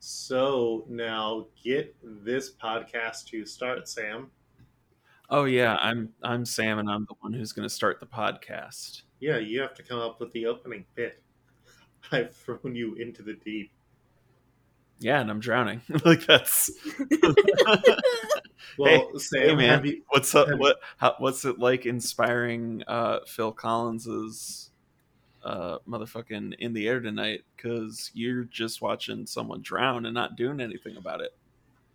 So now get this podcast to start, Sam. Oh yeah, I'm I'm Sam, and I'm the one who's going to start the podcast. Yeah, you have to come up with the opening bit. I've thrown you into the deep. Yeah, and I'm drowning. like that's. Well, hey, Sam, hey, man, you- what's up? What how, what's it like inspiring uh, Phil Collins's uh, motherfucking "In the Air Tonight"? Because you're just watching someone drown and not doing anything about it.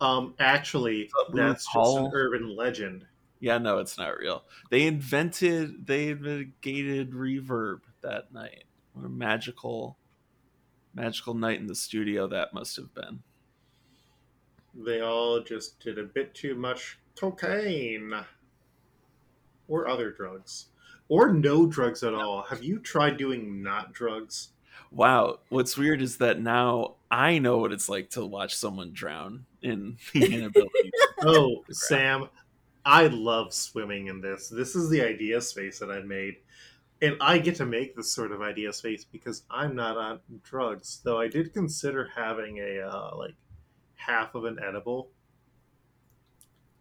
um, actually, that's just an urban legend. Yeah, no, it's not real. They invented they invented reverb that night. What a magical, magical night in the studio that must have been. They all just did a bit too much cocaine or other drugs. Or no drugs at all. Have you tried doing not drugs? Wow, what's weird is that now I know what it's like to watch someone drown in the inability. Oh, Sam, I love swimming in this. This is the idea space that I made. And I get to make this sort of idea space because I'm not on drugs. Though I did consider having a uh, like half of an edible.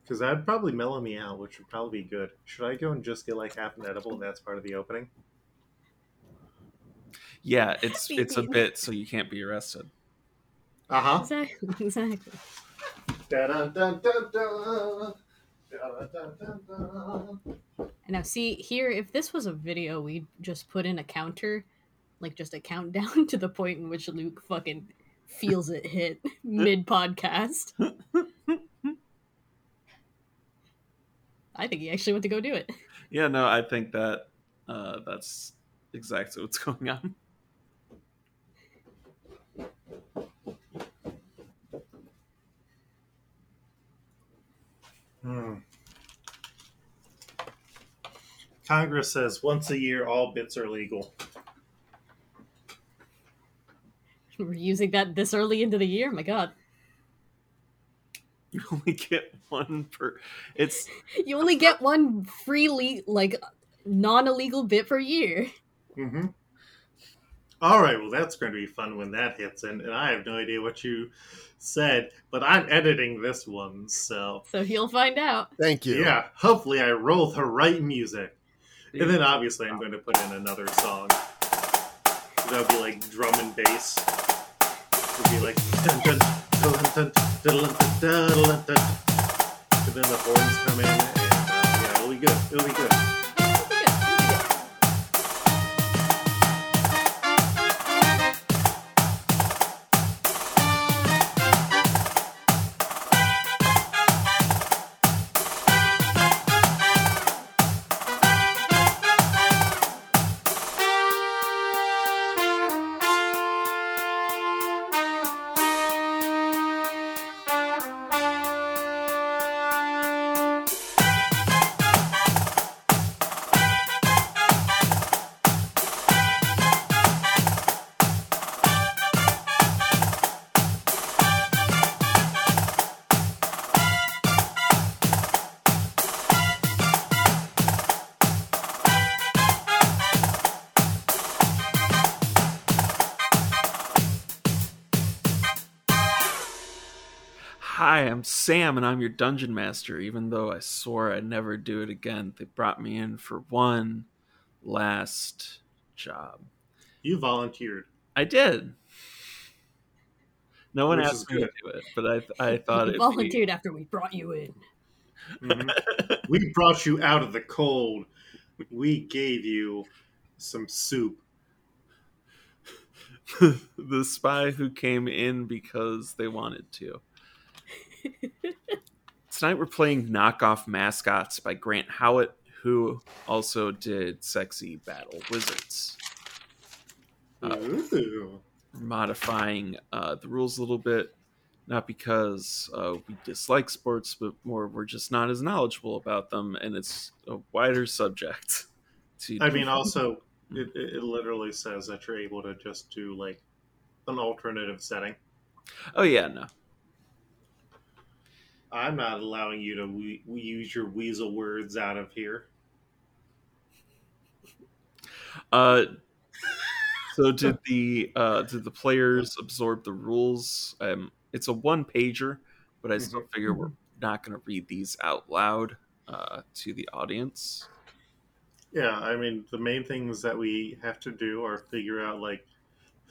Because that'd probably mellow me out, which would probably be good. Should I go and just get like half an edible and that's part of the opening? yeah, it's Happy it's a bean. bit so you can't be arrested. Uh huh. exactly. Exactly. And now, see here, if this was a video, we'd just put in a counter, like just a countdown to the point in which Luke fucking feels it hit mid podcast. I think he actually went to go do it. Yeah, no, I think that uh, that's exactly what's going on. Hmm. Congress says once a year all bits are legal. We're using that this early into the year. My God, You only get one per. It's you only get one free le- like non-illegal bit per year. Mm-hmm. All right, well, that's going to be fun when that hits, and, and I have no idea what you said, but I'm editing this one, so So he'll find out. Thank you. yeah, hopefully I roll the right music. And then obviously I'm going to put in another song. That'll be like drum and bass. It'll be like dun dun and then the horns come in, and uh, yeah, it'll be good. It'll be good. Sam, and I'm your dungeon master. Even though I swore I'd never do it again, they brought me in for one last job. You volunteered. I did. No one Which asked is me to do it, but I I thought it volunteered after we brought you in. Mhm. we brought you out of the cold. We gave you some soup. the spy who came in because they wanted to. Tonight we're playing Knockoff Mascots by Grant Howitt, who also did Sexy Battle Wizards. Uh, modifying uh, the rules a little bit, not because uh, we dislike sports, but more we're just not as knowledgeable about them, and it's a wider subject. To I mean, also, it it literally says that you're able to just do like an alternative setting. oh yeah, no, I'm not allowing you to we- we use your weasel words out of here. Uh, So did the uh, did the players absorb the rules? Um, it's a one pager, but I still figure we're not going to read these out loud uh, to the audience. Yeah, I mean, the main things that we have to do are figure out like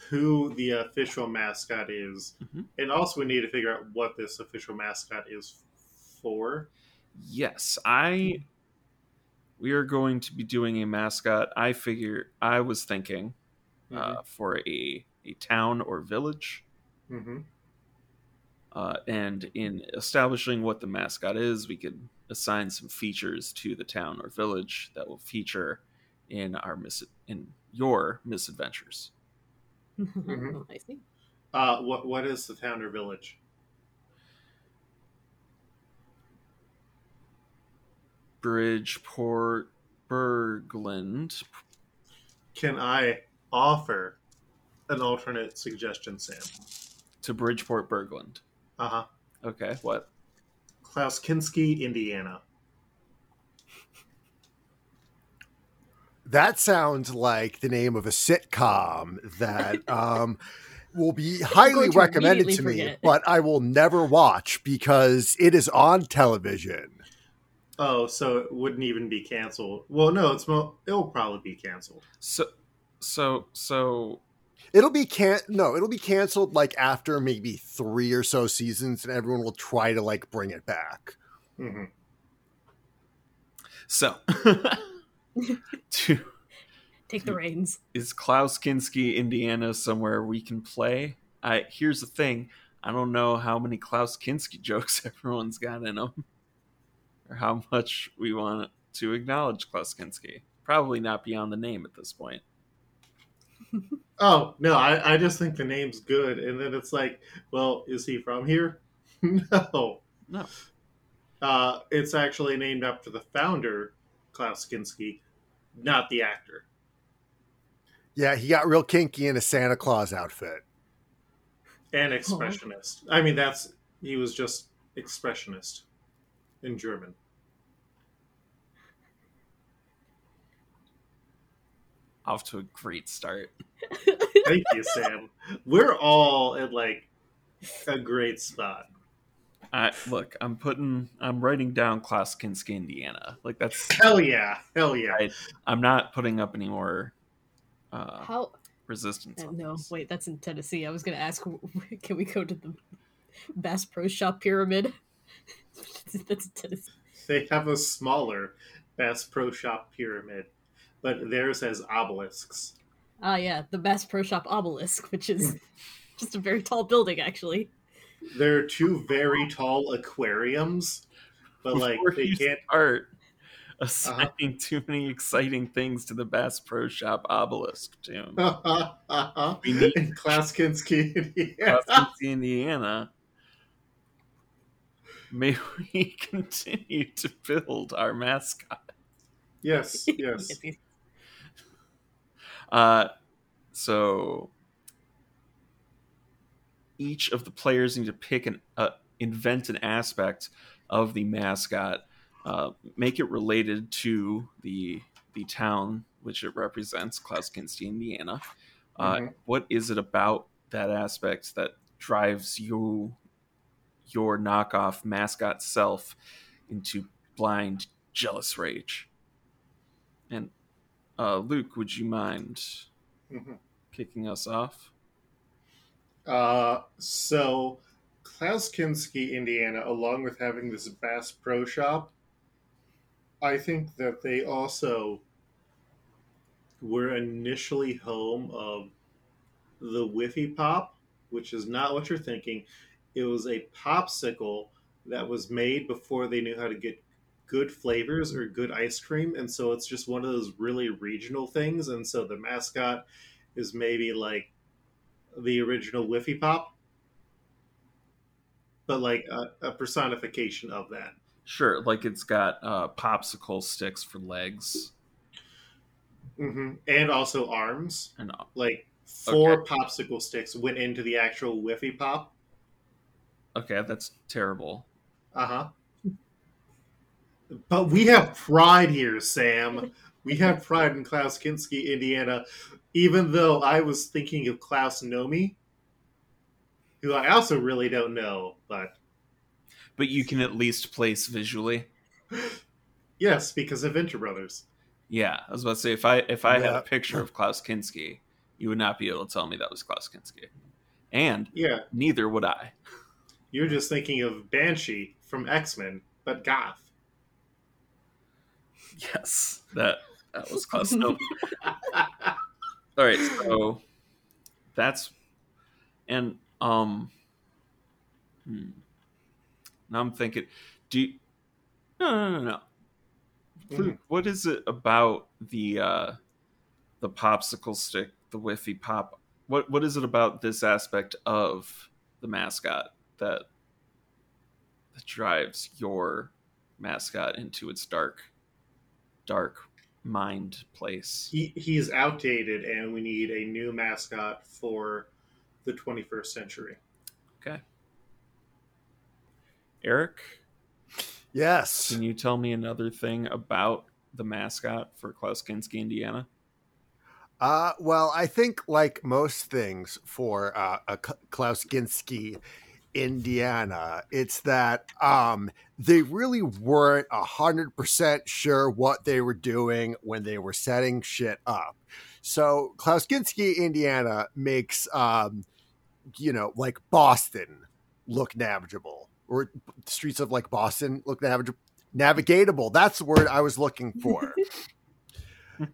who the official mascot is, Mhm. and also we need to figure out what this official mascot is for. Yes, I. We are going to be doing a mascot. I figure I was thinking uh, for a a town or village. hmm Uh, and in establishing what the mascot is, we could assign some features to the town or village that will feature in our mis- in your misadventures. Mhm. I see. Uh, what what is the town or village? Bridgeport, Bergland. Can I offer an alternate suggestion, Sam? To Bridgeport, Bergland. Uh huh. Okay, what? Klaus Kinski, Indiana. That sounds like the name of a sitcom that um, will be highly to recommended to me, forget. but I will never watch because it is on television. Oh, so it wouldn't even be canceled. Well, no, it's mo- it'll probably be canceled. So, so, so. It'll be can no, it'll be canceled like after maybe three or so seasons, and everyone will try to like bring it back. hmm So, to, Take the reins. is Klaus Kinski, Indiana, somewhere we can play? I here's the thing: I don't know how many Klaus Kinski jokes everyone's got in them, or how much we want to acknowledge Klaus Kinski. Probably not beyond the name at this point. Oh no, I, I just think the name's good, and then it's like, well, is he from here? no, No. Uh, it's actually named after the founder, Klaus Kinski, not the actor. Yeah, he got real kinky in a Santa Claus outfit. And expressionist. I mean, that's he was just expressionist in German. Off to a great start. Thank you, Sam. We're all at like a great spot. I look. I'm putting. I'm writing down Klaus Kinski, Indiana. Like that's. Hell yeah, hell yeah. Right. I'm not putting up any more uh, How? resistance. uh, no, this. wait, that's in Tennessee. I was gonna ask, can we go to the Bass Pro Shop Pyramid? that's Tennessee. They have a smaller Bass Pro Shop pyramid, but theirs has obelisks. Ah, yeah, the Bass Pro Shop obelisk, which is just a very tall building, actually. There are two very tall aquariums, but like they can't. art assigning too many exciting things to the Bass Pro Shop obelisk, Jim. We need- in Klaus Kinski, yeah. Indiana. May we continue to build our mascot. Yes, yes. Uh, so each of the players need to pick and uh, invent an aspect of the mascot, uh, make it related to the the town which it represents, Klaus Kinski, Indiana. Uh, Mhm. what is it about that aspect that drives you your knockoff mascot self into blind jealous rage? And uh, Luke, would you mind Mhm. kicking us off? Uh, so, Klaus Kinski, Indiana, along with having this Bass Pro Shop, I think that they also were initially home of the Whiffy Pop, which is not what you're thinking. It was a popsicle that was made before they knew how to get good flavors or good ice cream, and so it's just one of those really regional things. And so the mascot is maybe like the original Whiffy Pop, but like a, a personification of that. Sure, like it's got uh, popsicle sticks for legs, hmm And also arms. and Like four popsicle sticks went into the actual Whiffy Pop. okay, that's terrible. Uh huh. But we have pride here, Sam. We have pride in Klaus Kinski, Indiana, even though I was thinking of Klaus Nomi, who I also really don't know, but But you can at least place visually. yes, because of Venture Brothers. Yeah, I was about to say if I if I had a picture of Klaus Kinski, you would not be able to tell me that was Klaus Kinski, and Yeah, neither would I. you're just thinking of Banshee from X Men, but goth. Yes, that that was Klaus. Nope. All right, so that's and um. Hmm. Now I'm thinking, do you, no no no no. Hmm. What is it about the uh, the popsicle stick, the whiffy pop? What what is it about this aspect of the mascot that that drives your mascot into its dark, dark mind place? he he's outdated, and we need a new mascot for the 21st century. Okay, Eric, Yes. can you tell me another thing about the mascot for Klaus Kinski, Indiana? Uh, well, I think like most things for uh, a K- Klaus Kinski, Indiana, it's that um, they really weren't a hundred percent sure what they were doing when they were setting shit up. So Klaus Kinski, Indiana, makes um, you know like Boston look navigable, or streets of like Boston look navigable. Navigatable. That's the word I was looking for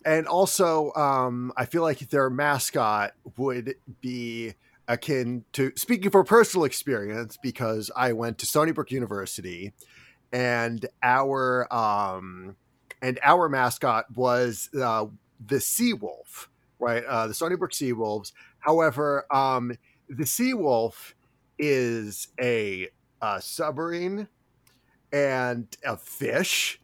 and also um, i feel like their mascot would be akin to speaking for personal experience because i went to stony brook university and our um, and our mascot was uh, the sea wolf right? Uh, the stony brook sea wolves however um, the sea wolf is a, uh submarine and a fish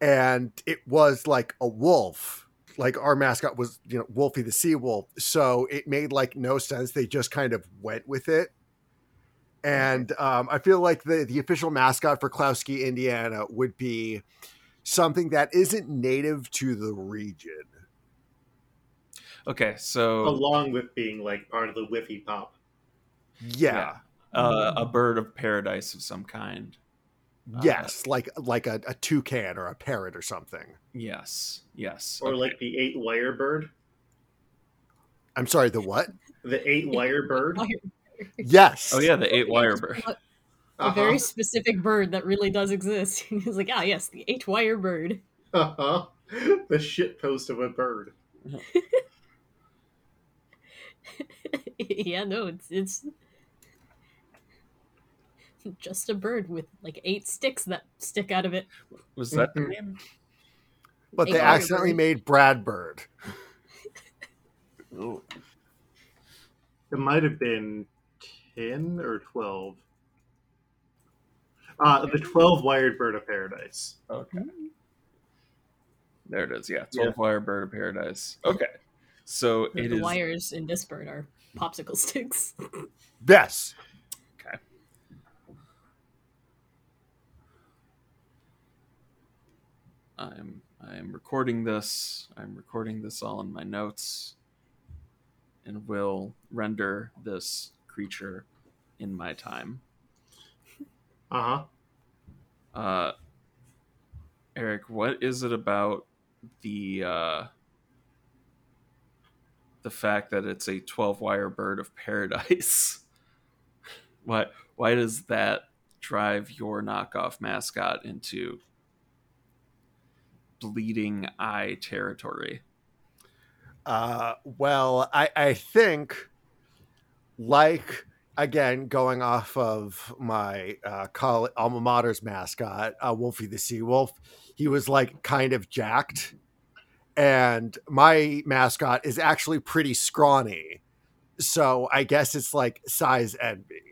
and it was like a wolf like our mascot was you know wolfie the sea wolf. So it made like no sense. They just kind of went with it. And um, i feel like the, the official mascot for klauski indiana would be something that isn't native to the region. Okay, so along with being like part of the Whiffy Pop. yeah, uh, a bird of paradise of some kind. Uh, yes like like a, a toucan or a parrot or something Yes, yes. Or okay. like the eight wire bird. i'm sorry the what The eight wire bird. yes oh yeah, the eight wire bird. A Uh-huh. very specific bird that really does exist. He's like, ah, yes, the eight wire bird. Uh-huh. The shit post of a bird. yeah, no, it's it's just a bird with like eight sticks that stick out of it. Was that the Mhm. name? but they Eight wire accidentally bird. made brad bird Oh, It might have been 10 or 12. Uh, the 12 wired bird of paradise. okay. There it is. Yeah, twelve wire bird of paradise. Okay, so The, it the is. wires in this bird are popsicle sticks. yes I'm I'm recording this. I'm recording this all in my notes, and will render this creature in my time. Uh huh. Uh, Eric, what is it about the uh, the fact that it's a twelve wire bird of paradise? why why does that drive your knockoff mascot into bleeding eye territory? Uh, well, I, I think, like again, going off of my uh, alma mater's mascot, uh, Wolfie the Sea Wolf, he was like kind of jacked, and my mascot is actually pretty scrawny. So I guess it's like size envy.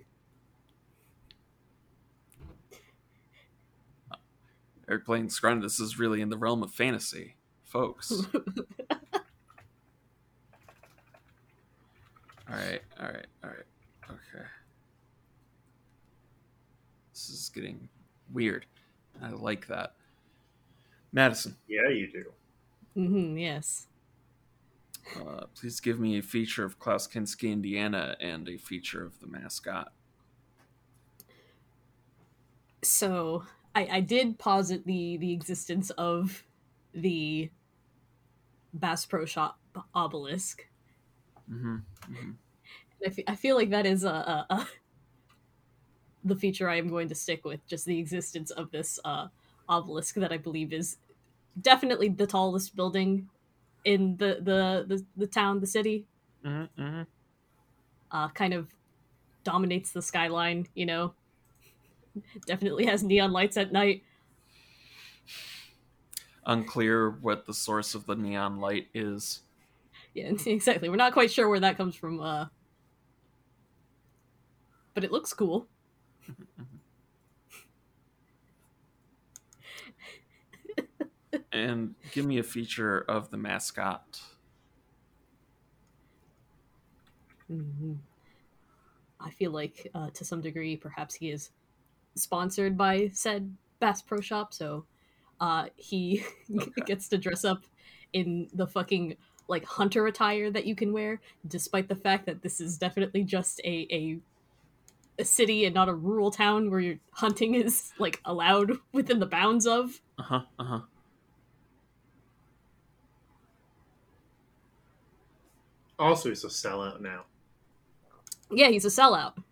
Eric playing Scrun, this is really in the realm of fantasy, folks. All right, all right, all right. Okay. This is getting weird. I like that. Madison, Yeah, you do. Mm-hmm, yes. Uh, please give me a feature of Klaus Kinski, Indiana, and a feature of the mascot. So I, I did posit the the existence of the Bass Pro Shop obelisk. Mm-hmm. Mm-hmm. I fe- I feel like that is a, a, a the feature I am going to stick with. Just the existence of this uh, obelisk that I believe is definitely the tallest building in the the the, the town, the city. Mm-hmm. Mm-hmm. Uh, kind of dominates the skyline. You know, definitely has neon lights at night. Unclear what the source of the neon light is. Yeah, exactly. We're not quite sure where that comes from. Uh, but it looks cool. and give me a feature of the mascot. hmm I feel like, uh, to some degree, perhaps he is sponsored by said Bass Pro Shop, so uh, he Okay. gets to dress up in the fucking like hunter attire that you can wear, despite the fact that this is definitely just a a, a city and not a rural town where your hunting is like allowed within the bounds of. Uh huh. Uh huh. Also, he's a sellout now. Yeah, he's a sellout.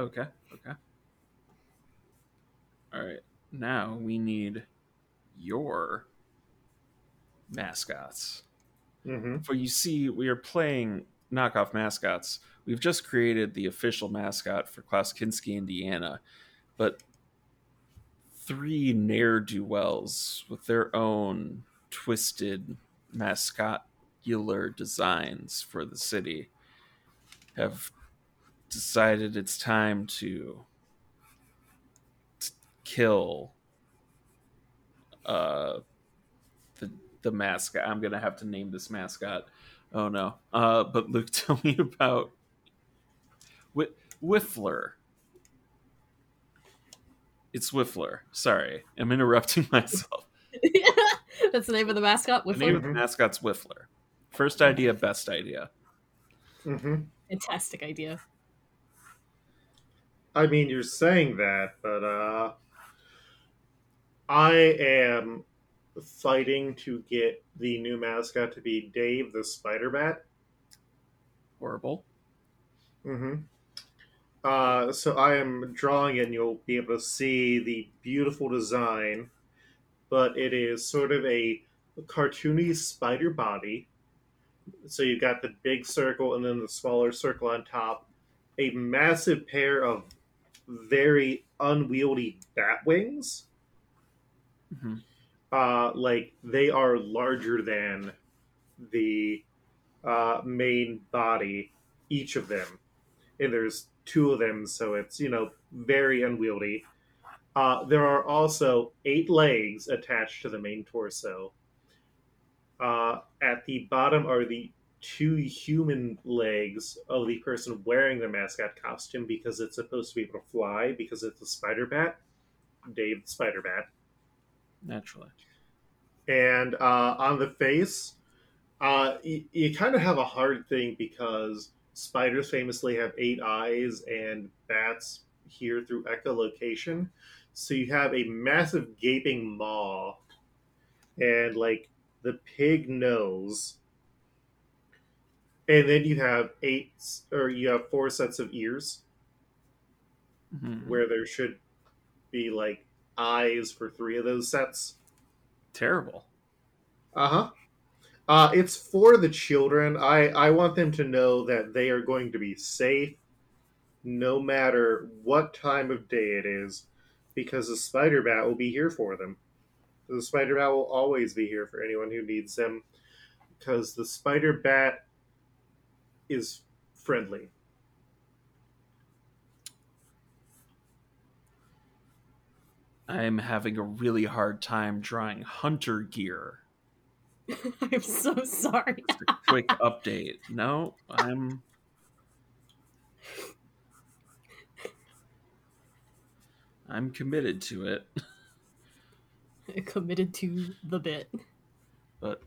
Okay. Okay. All right. Now we need your mascots. Mm-hmm. For you see, we are playing knockoff mascots. We've just created the official mascot for Klaus Kinski, Indiana, but three ne'er do wells with their own twisted mascotular designs for the city have decided it's time to t- kill uh the the mascot. I'm gonna have to name this mascot. Oh no. Uh, but Luke, tell me about Wh- Whiffler. It's Whiffler. Sorry, I'm interrupting myself. That's the name of the mascot. The Whiffler. name of the mascot's Whiffler. First idea, best idea. Mm-hmm. Fantastic idea. I mean, you're saying that, but uh, I am fighting to get the new mascot to be Dave the Spider Bat. Horrible. Mm-hmm. Uh, so I am drawing and you'll be able to see the beautiful design, but it is sort of a cartoony spider body. So you've got the big circle and then the smaller circle on top, a massive pair of very unwieldy bat wings. hmm Uh, like they are larger than the uh, main body, each of them. And there's two of them, so it's, you know, very unwieldy. Uh, there are also eight legs attached to the main torso. Uh, at the bottom are the two human legs of the person wearing the mascot costume because it's supposed to be able to fly because it's a spider bat. Dave the Spider Bat Naturally. and uh, on the face, uh, you, you kind of have a hard thing because spiders famously have eight eyes and bats hear through echolocation. So you have a massive gaping maw and like the pig nose. And then you have eight, or you have four sets of ears Mhm. where there should be like eyes for three of those sets. Terrible. Uh-huh. Uh It's for the children. I I want them to know that they are going to be safe, no matter what time of day it is, because the spider bat will be here for them. The spider bat will always be here for anyone who needs them, because the spider bat is friendly. I'm having a really hard time drawing hunter gear. I'm so sorry. quick update. No, I'm. I'm committed to it. committed to the bit. But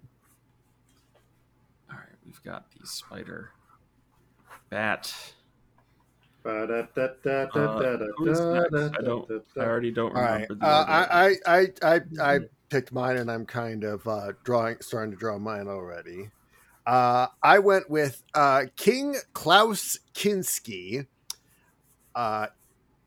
all right, we've got the spider bat. Uh. I don't. I already don't All right. remember the Uh, order. I, I, I, I, I picked mine, and I'm kind of uh, drawing, starting to draw mine already. Uh, I went with uh, King Klaus Kinski. Uh,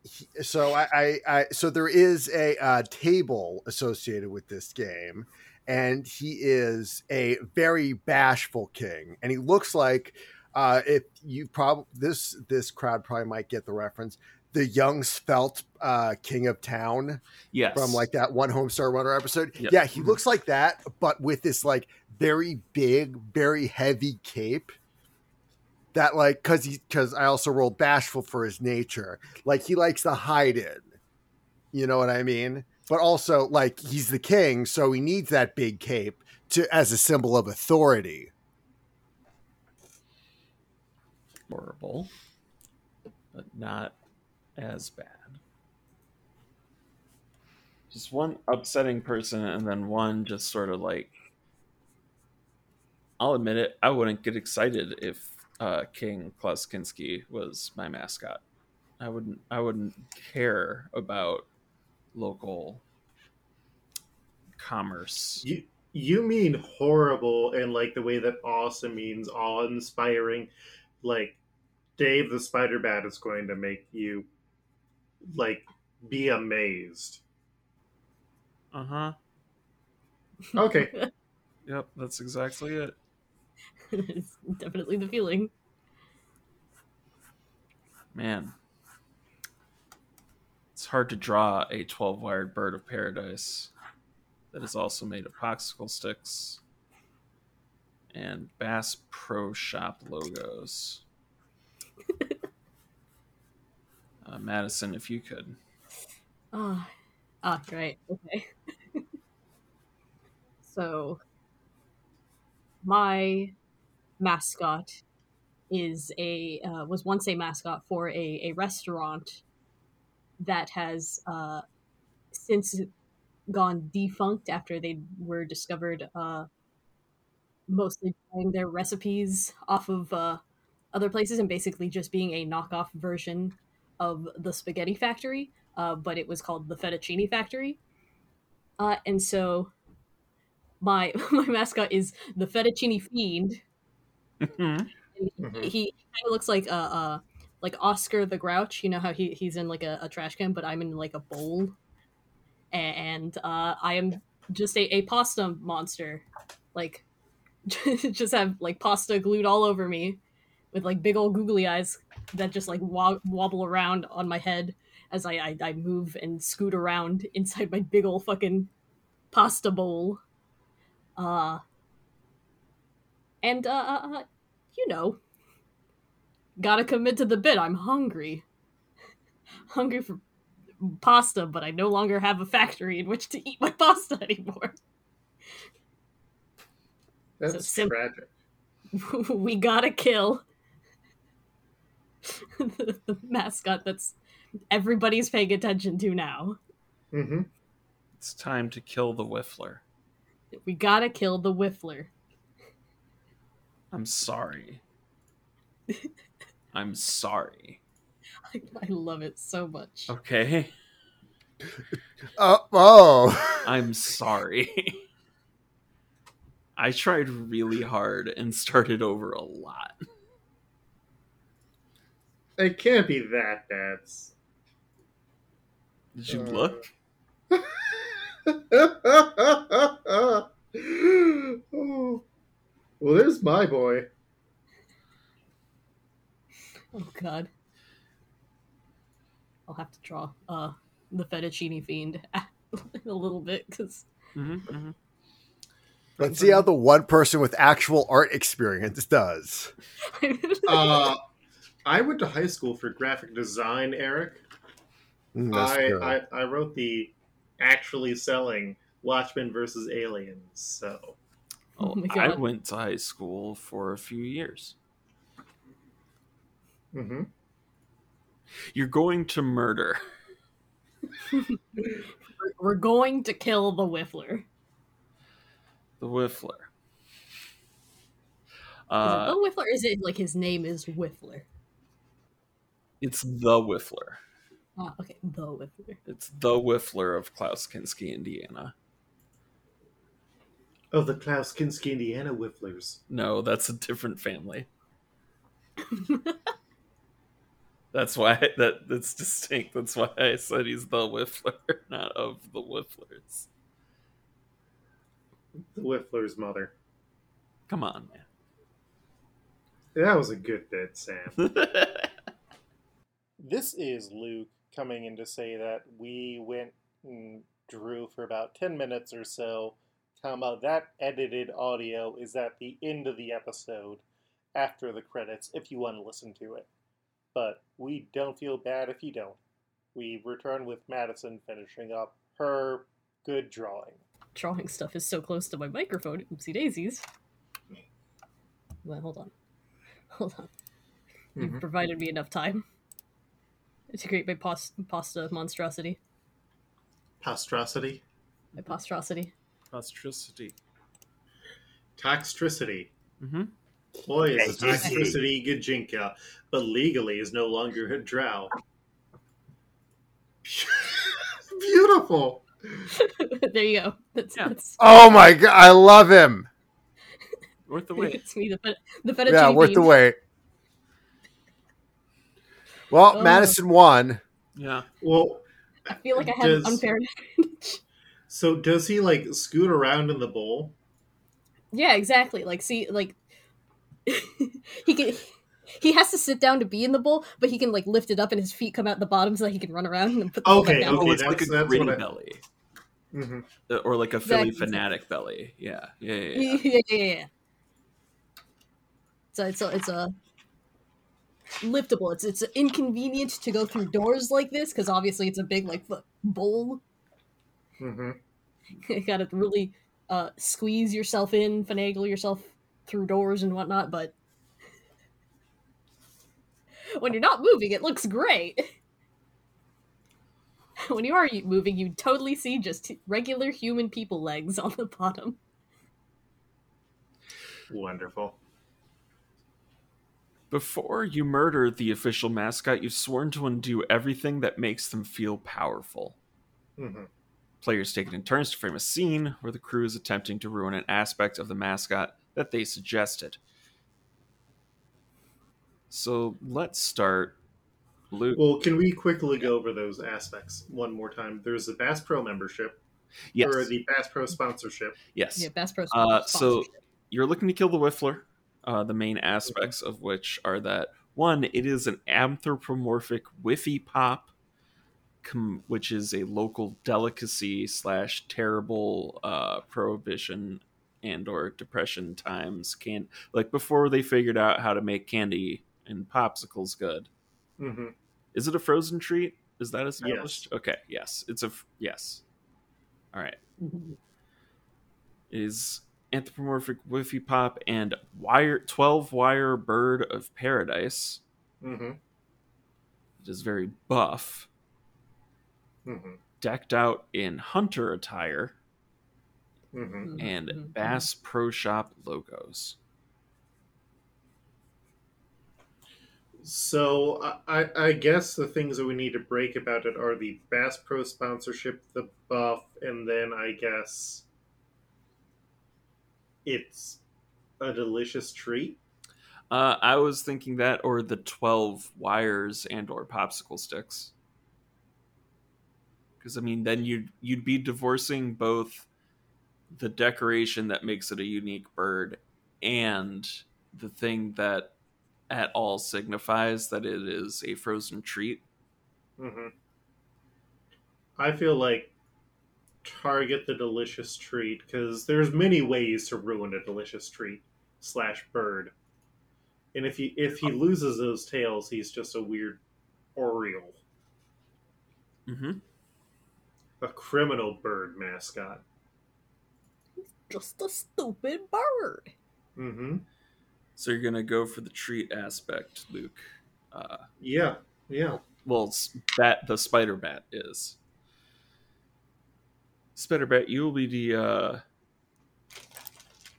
he- so I, I, I, so there is a uh, table associated with this game, and he is a very bashful king, and he looks like uh, if you probably this this crowd probably might get the reference. The young svelte uh, king of town yes, from like that one Homestar Runner episode. Yep. Yeah, he looks like that, but with this like very big, very heavy cape. That like because he because I also rolled bashful for his nature. Like he likes to hide in. You know what I mean? But also like he's the king, so he needs that big cape to as a symbol of authority. Horrible, but not as bad. Just one upsetting person, and then one just sort of like. I'll admit it. I wouldn't get excited if uh, King Klaus Kinski was my mascot. I wouldn't. I wouldn't care about local commerce. You you mean horrible and like the way that awesome means awe inspiring. Like Dave the Spider Bat is going to make you like be amazed. Uh huh. Okay. Yep, that's exactly it. it's definitely the feeling. Man. It's hard to draw a 12 wired bird of paradise that is also made of popsicle sticks and Bass Pro Shop logos. uh, Madison, if you could. Ah, ah, right. Okay. so, my mascot is a uh, was once a mascot for a, a restaurant that has uh, since gone defunct after they were discovered uh, mostly buying their recipes off of uh, other places and basically just being a knockoff version of the Spaghetti Factory uh, but it was called the Fettuccine Factory. Uh, and so my my mascot is the Fettuccine Fiend. Mhm. And Mhm. he he kind of looks like uh, uh like Oscar the Grouch. You know how he, he's in like a, a trash can, but I'm in like a bowl, and uh, I am just a, a pasta monster. Like just have like pasta glued all over me, with like big old googly eyes that just like wo- wobble around on my head as I, I I move and scoot around inside my big old fucking pasta bowl. Uh and uh, uh, uh you know, gotta commit to the bit. I'm hungry. hungry for pasta, but I no longer have a factory in which to eat my pasta anymore. That's sim- tragic. we gotta kill the, the mascot that's everybody's paying attention to now. hmm It's time to kill the Whiffler. We gotta kill the Whiffler. I'm sorry. I'm sorry. I, I love it so much. Okay? Uh, oh, I'm sorry. I tried really hard and started over a lot. It can't be that bad. Did you Uh, look? oh. Well, there's my boy. Oh god. I'll have to draw uh the fettuccine fiend a little bit because Mm-hmm, let's see how the one person with actual art experience does. Uh, I went to high school for graphic design, Eric. Mm, I. I I wrote the actually selling Watchmen versus Aliens. So Oh my I went to high school for a few years. hmm You're going to murder. We're- We're going to kill the Whiffler. The Whiffler. Is Uh, it the Whiffler? Is it like his name is Whiffler? It's the Whiffler. Ah, okay, the Whiffler. It's the Whiffler of Klaus Kinski, Indiana. Oh, the Klaus Kinski, Indiana Whifflers. No, that's a different family. that's why that that's distinct. That's why I said he's the Whiffler, not of the Whifflers. The Whiffler's mother. Come on, man. That was a good bit, Sam. man. This is Luke coming in to say that we went and drew for about 10 minutes or so. Comma, that edited audio is at the end of the episode after the credits if you want to listen to it. But we don't feel bad if you don't. We return with Madison finishing up her good drawing. Drawing stuff is so close to my microphone. Oopsie daisies. Well, hold on. Hold on. You've Mhm. provided me enough time to create my pos- pasta monstrosity. Postrosity. My postrosity. Ostricity. Toxtricity. Mm-hmm. Boy, is a toxtricity gijinka, but legally is no longer a drow. Beautiful. there you go. That's, Yeah. that's Oh my god, I love him. Worth the wait. it's me, the, fet- the fettuccine Yeah, worth the bean. wait. Well, Oh. Madison won. Yeah. Well, I feel like I had Does- an unfair advantage. so does he like scoot around in the bowl? Yeah, exactly. Like, see, like he can. He has to sit down to be in the bowl, but he can like lift it up and his feet come out the bottom so that he can run around and put the bowl Okay, down. okay. oh, it's like a that's- that's gritty I- belly, hmm Uh, or like a Philly Exactly. fanatic belly. Yeah, yeah, yeah. yeah. yeah, yeah, yeah, yeah. So it's a, it's a liftable. It's it's inconvenient to go through doors like this because obviously it's a big like bowl. hmm you gotta really uh, squeeze yourself in, finagle yourself through doors and whatnot. But when you're not moving, it looks great. when you are moving, you totally see just regular human people legs on the bottom. Wonderful. Before you murder the official mascot, you've sworn to undo everything that makes them feel powerful. hmm Players take it in turns to frame a scene where the crew is attempting to ruin an aspect of the mascot that they suggested. So let's start. Luke. Well, can we quickly go over those aspects one more time? There's the Bass Pro membership yes. or the Bass Pro sponsorship. yes. Yeah, Bass Pro. Uh, so you're looking to kill the Whiffler. Uh, the main aspects of which are that one, it is an anthropomorphic Whiffy Pop, com- which is a local delicacy slash terrible uh, prohibition and or depression times. Can like before they figured out how to make candy and popsicles good. hmm Is it a frozen treat? Is that established? Okay, yes, it's a f- yes. All right Mhm. is anthropomorphic Whiffy Pop and wire twelve wire bird of paradise. hmm It is very buff, hmm decked out in hunter attire. Hmm Mhm, and mhm, Bass Pro Shop logos. So I, I I guess the things that we need to break about it are the Bass Pro sponsorship, the buff, and then I guess it's a delicious treat. Uh, I was thinking that, or the twelve wires and or popsicle sticks. Because I mean, then you'd you'd be divorcing both the decoration that makes it a unique bird and the thing that at all signifies that it is a frozen treat. hmm I feel like target the delicious treat because there's many ways to ruin a delicious treat slash bird, and if he if he loses those tails, he's just a weird Oriole, Mm-hmm. a criminal bird mascot. He's just a stupid bird. Mm-hmm. So you're gonna go for the treat aspect, Luke. Uh, Yeah, yeah. well, s- bat the spider bat is. Spiderbat, you will be the uh,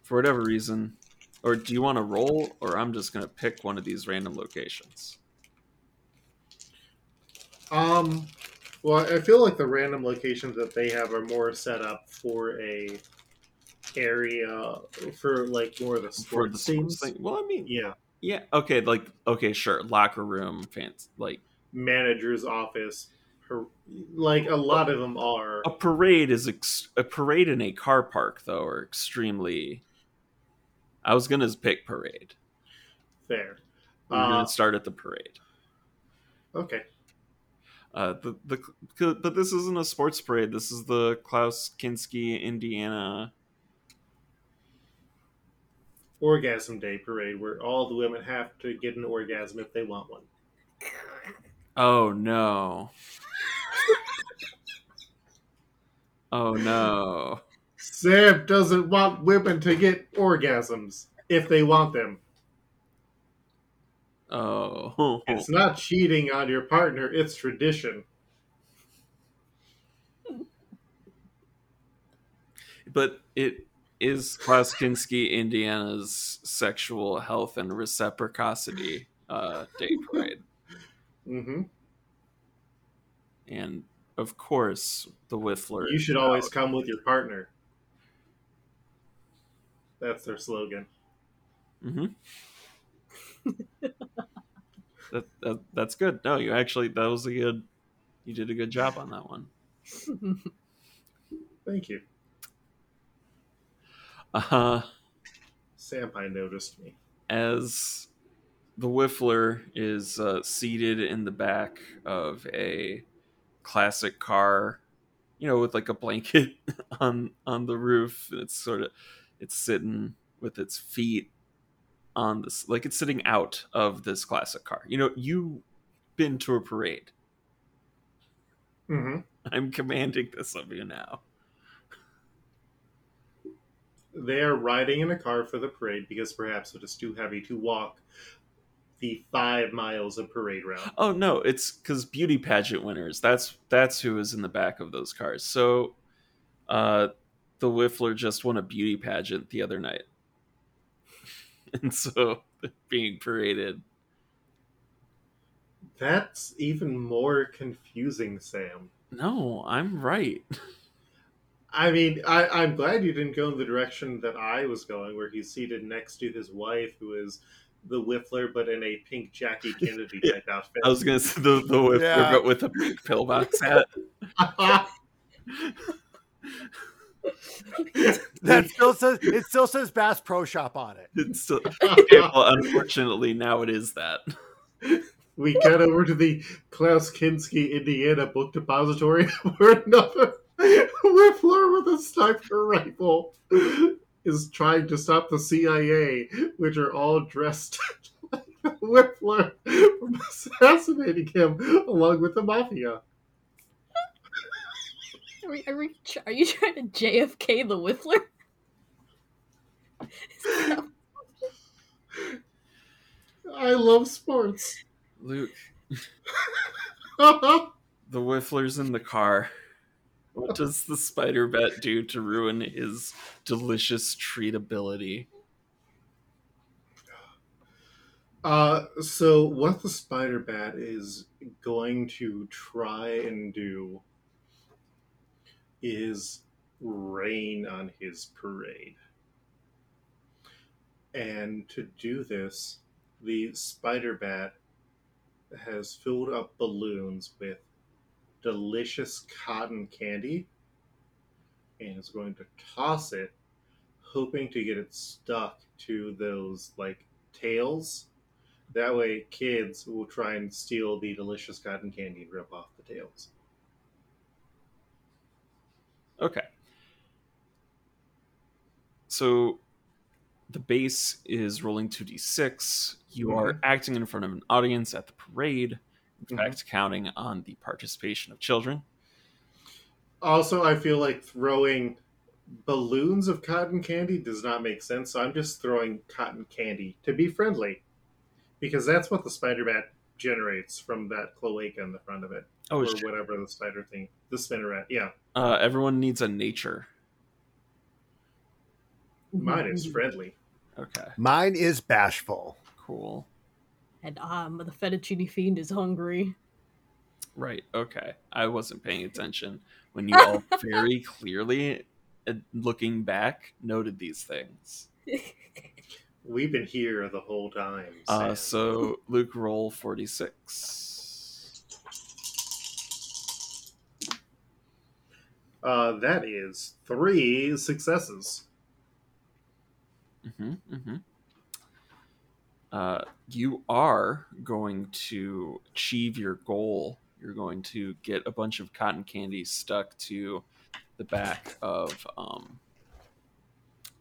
for whatever reason, or do you want to roll, or I'm just gonna pick one of these random locations. Um, well, I feel like the random locations that they have are more set up for a area for like more of the For sports the sports thing. Well, I mean, Yeah, yeah, okay, like okay, sure, locker room, fans, like manager's office. Like a lot of them are. a parade is ex- a parade in a car park though are extremely. I was gonna pick parade. There. We're Uh, gonna start at the parade. okay. Uh, the the but this isn't a sports parade. This is the Klaus Kinski, Indiana. Orgasm Day parade where all the women have to get an orgasm if they want one. Oh no! Oh no! Sam doesn't want women to get orgasms if they want them. Oh, It's not cheating on your partner, it's tradition. but it is Klaus Kinski, Indiana's sexual health and reciprocity uh, day parade, hmm and of course the Whiffler. You should always come with your partner. That's their slogan. hmm that, that that's good. No, you actually that was a good. You did a good job on that one. Thank you. Uh huh. Sampai noticed me. as the Whiffler is uh, seated in the back of a classic car, you know, with like a blanket on on the roof, and it's sort of it's sitting with its feet on this, like it's sitting out of this classic car. You know, you been to a parade. Mm-hmm. I'm commanding this of you now. They are riding in a car for the parade because perhaps it is too heavy to walk the five miles of parade route. Oh no, it's because beauty pageant winners. That's that's who is in the back of those cars. So, uh, the Whiffler just won a beauty pageant the other night, and so being paraded. That's even more confusing, Sam. No, I'm right. I mean, I, I'm glad you didn't go in the direction that I was going, where he's seated next to his wife, who is the Whiffler, but in a pink Jackie Kennedy type outfit. I was gonna say the the Whiffler, Yeah. but with a pink pillbox hat. That still says it still says Bass Pro Shop on it. It's still, okay, well, unfortunately, now it is that. we cut over to the Klaus Kinski, Indiana book depository, where another Whiffler with a sniper rifle is trying to stop the CIA, which are all dressed like the Whiffler from assassinating him along with the mafia. Are, we, are, we, are you trying to JFK the Whiffler? I love sports. Luke, the Whiffler's in the car. What does the spider bat do to ruin his delicious treatability? Uh, so what the spider bat is going to try and do is rain on his parade. And to do this, the spider bat has filled up balloons with delicious cotton candy and is going to toss it, hoping to get it stuck to those like tails that way, kids will try and steal the delicious cotton candy and rip off the tails. Okay. So the base is rolling 2d6. You are mm-hmm. acting in front of an audience at the parade, in Mhm. fact, counting on the participation of children. Also, I feel like throwing balloons of cotton candy does not make sense, so I'm just throwing cotton candy to be friendly. Because that's what the Spider Bat generates from that cloaca in the front of it, Oh, or shit. whatever the spider thing, the spinneret. Yeah, Uh, everyone needs a nature. mine is friendly. Okay, Mine is bashful. cool. And um, the fettuccine fiend is hungry. Right. Okay. I wasn't paying attention when you all very clearly, uh, looking back, noted these things. We've been here the whole time. Uh, so Luke roll 4d6. uh, that is three successes. Mm-hmm, mm-hmm. Uh, you are going to achieve your goal. You're going to get a bunch of cotton candy stuck to the back of um,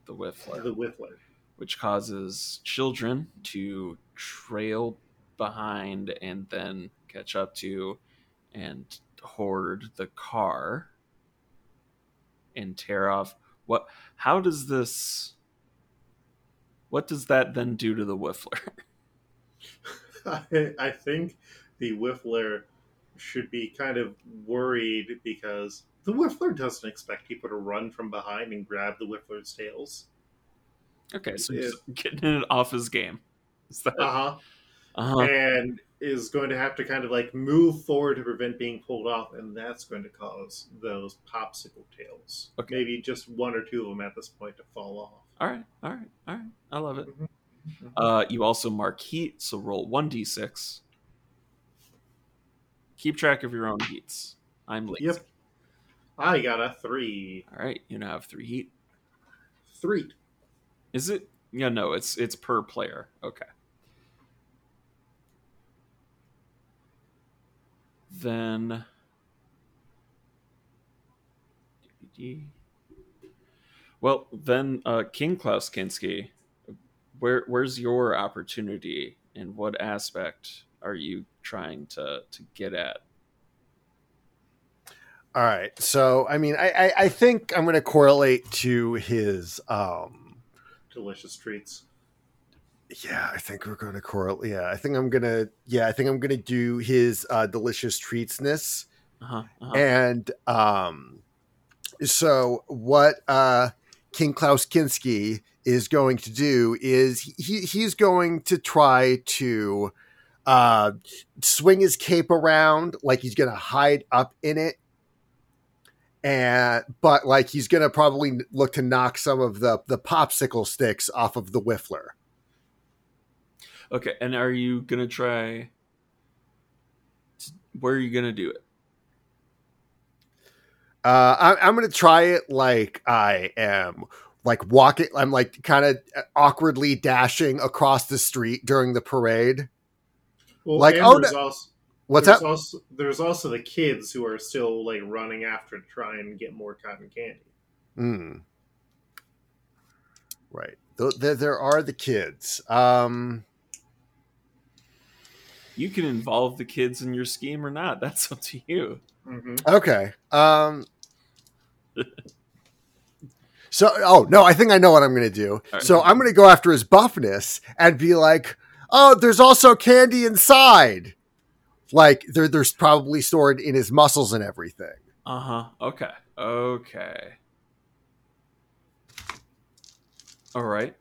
the whiffler. The Whiffler. which causes children to trail behind and then catch up to and hoard the car and tear off what how does this what does that then do to the whiffler I, I think the Whiffler should be kind of worried because the Whiffler doesn't expect people to run from behind and grab the Whiffler's tails. okay so he's getting it off his game is that Uh huh. uh-huh. And is going to have to kind of like move forward to prevent being pulled off, and that's going to cause those popsicle tails. Okay. Maybe just one or two of them at this point to fall off. All right all right all right i love it Mhm. Uh, you also mark heat, so roll 1d6. Keep track of your own heats. I'm lazy. Yep. I got a three. All right, you now have three heat. Three. Is it? Yeah, no, it's it's per player. Okay. Then. Well, then, uh, King Klaus Kinski, where where's your opportunity, and what aspect are you trying to to get at? All right. So, I mean, I, I, I think I'm going to correlate to his. um Delicious treats. Yeah, I think we're going to correlate. Yeah, I think I'm going to. Yeah, I think I'm going to do his uh, delicious treatsness. Uh-huh, uh-huh. And um, so what uh, King Klaus Kinski is going to do is he he's going to try to uh, swing his cape around like he's going to hide up in it. And but like he's gonna probably look to knock some of the the popsicle sticks off of the whiffler. Okay, and are you gonna try? Where are you gonna do it? Uh, I, I'm gonna try it like I am like walking. I'm like kind of awkwardly dashing across the street during the parade. Well, Like, oh, there's no- also What's there's that? Also, there's also the kids who are still like running after to try and get more cotton candy. Mm. Right. Th- There, there are the kids. Um, You can involve the kids in your scheme or not. That's up to you. Mm-hmm. okay. Um, so, oh no, I think I know what I'm going to do. right. So I'm going to go after his buffness and be like, "Oh, there's also candy inside." Like they're they're probably stored in his muscles and everything. Uh huh. Okay. Okay. All right.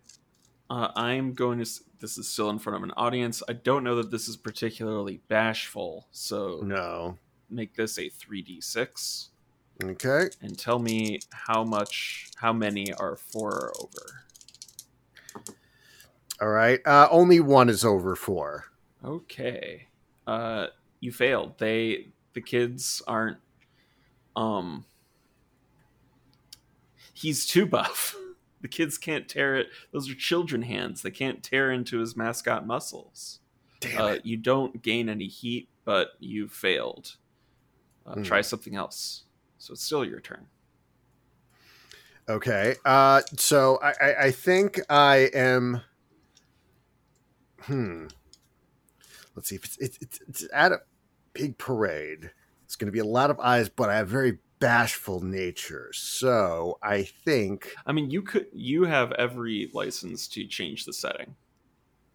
Uh, I'm going to. This is still in front of an audience. I don't know that this is particularly bashful, so No. Make this a 3d6 Okay. and tell me how much, how many are four or over. All right. Uh, only one is over four. Okay. Uh you failed. They the kids aren't um He's too buff. The kids can't tear it. Those are children hands. They can't tear into his mascot muscles. Damn Uh, it. you don't gain any heat, but you failed. Uh, Hmm. Try something else. So it's still your turn. Okay. Uh, so I, I, I think I am. Hmm. Let's see if it's it's, it's, it's at a big parade. It's going to be a lot of eyes, but I have very bashful nature. So I think I mean, you could you have every license to change the setting.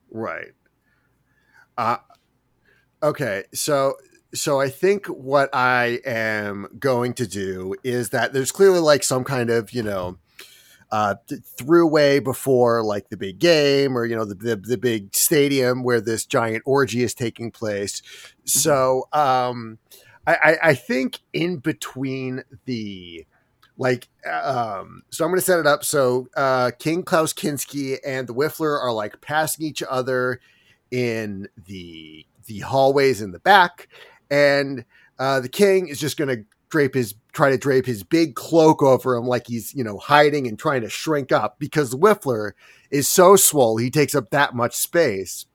right. Uh, Okay, so so I think what I am going to do is that there's clearly like some kind of you know uh, throughway before like the big game or you know the, the the big stadium where this giant orgy is taking place. So um, I, I I think in between the like um so i'm going to set it up so uh king klaus kinski and the whiffler are like passing each other in the the hallways in the back and uh the king is just going to drape his try to drape his big cloak over him like he's you know hiding and trying to shrink up because the whiffler is so swole he takes up that much space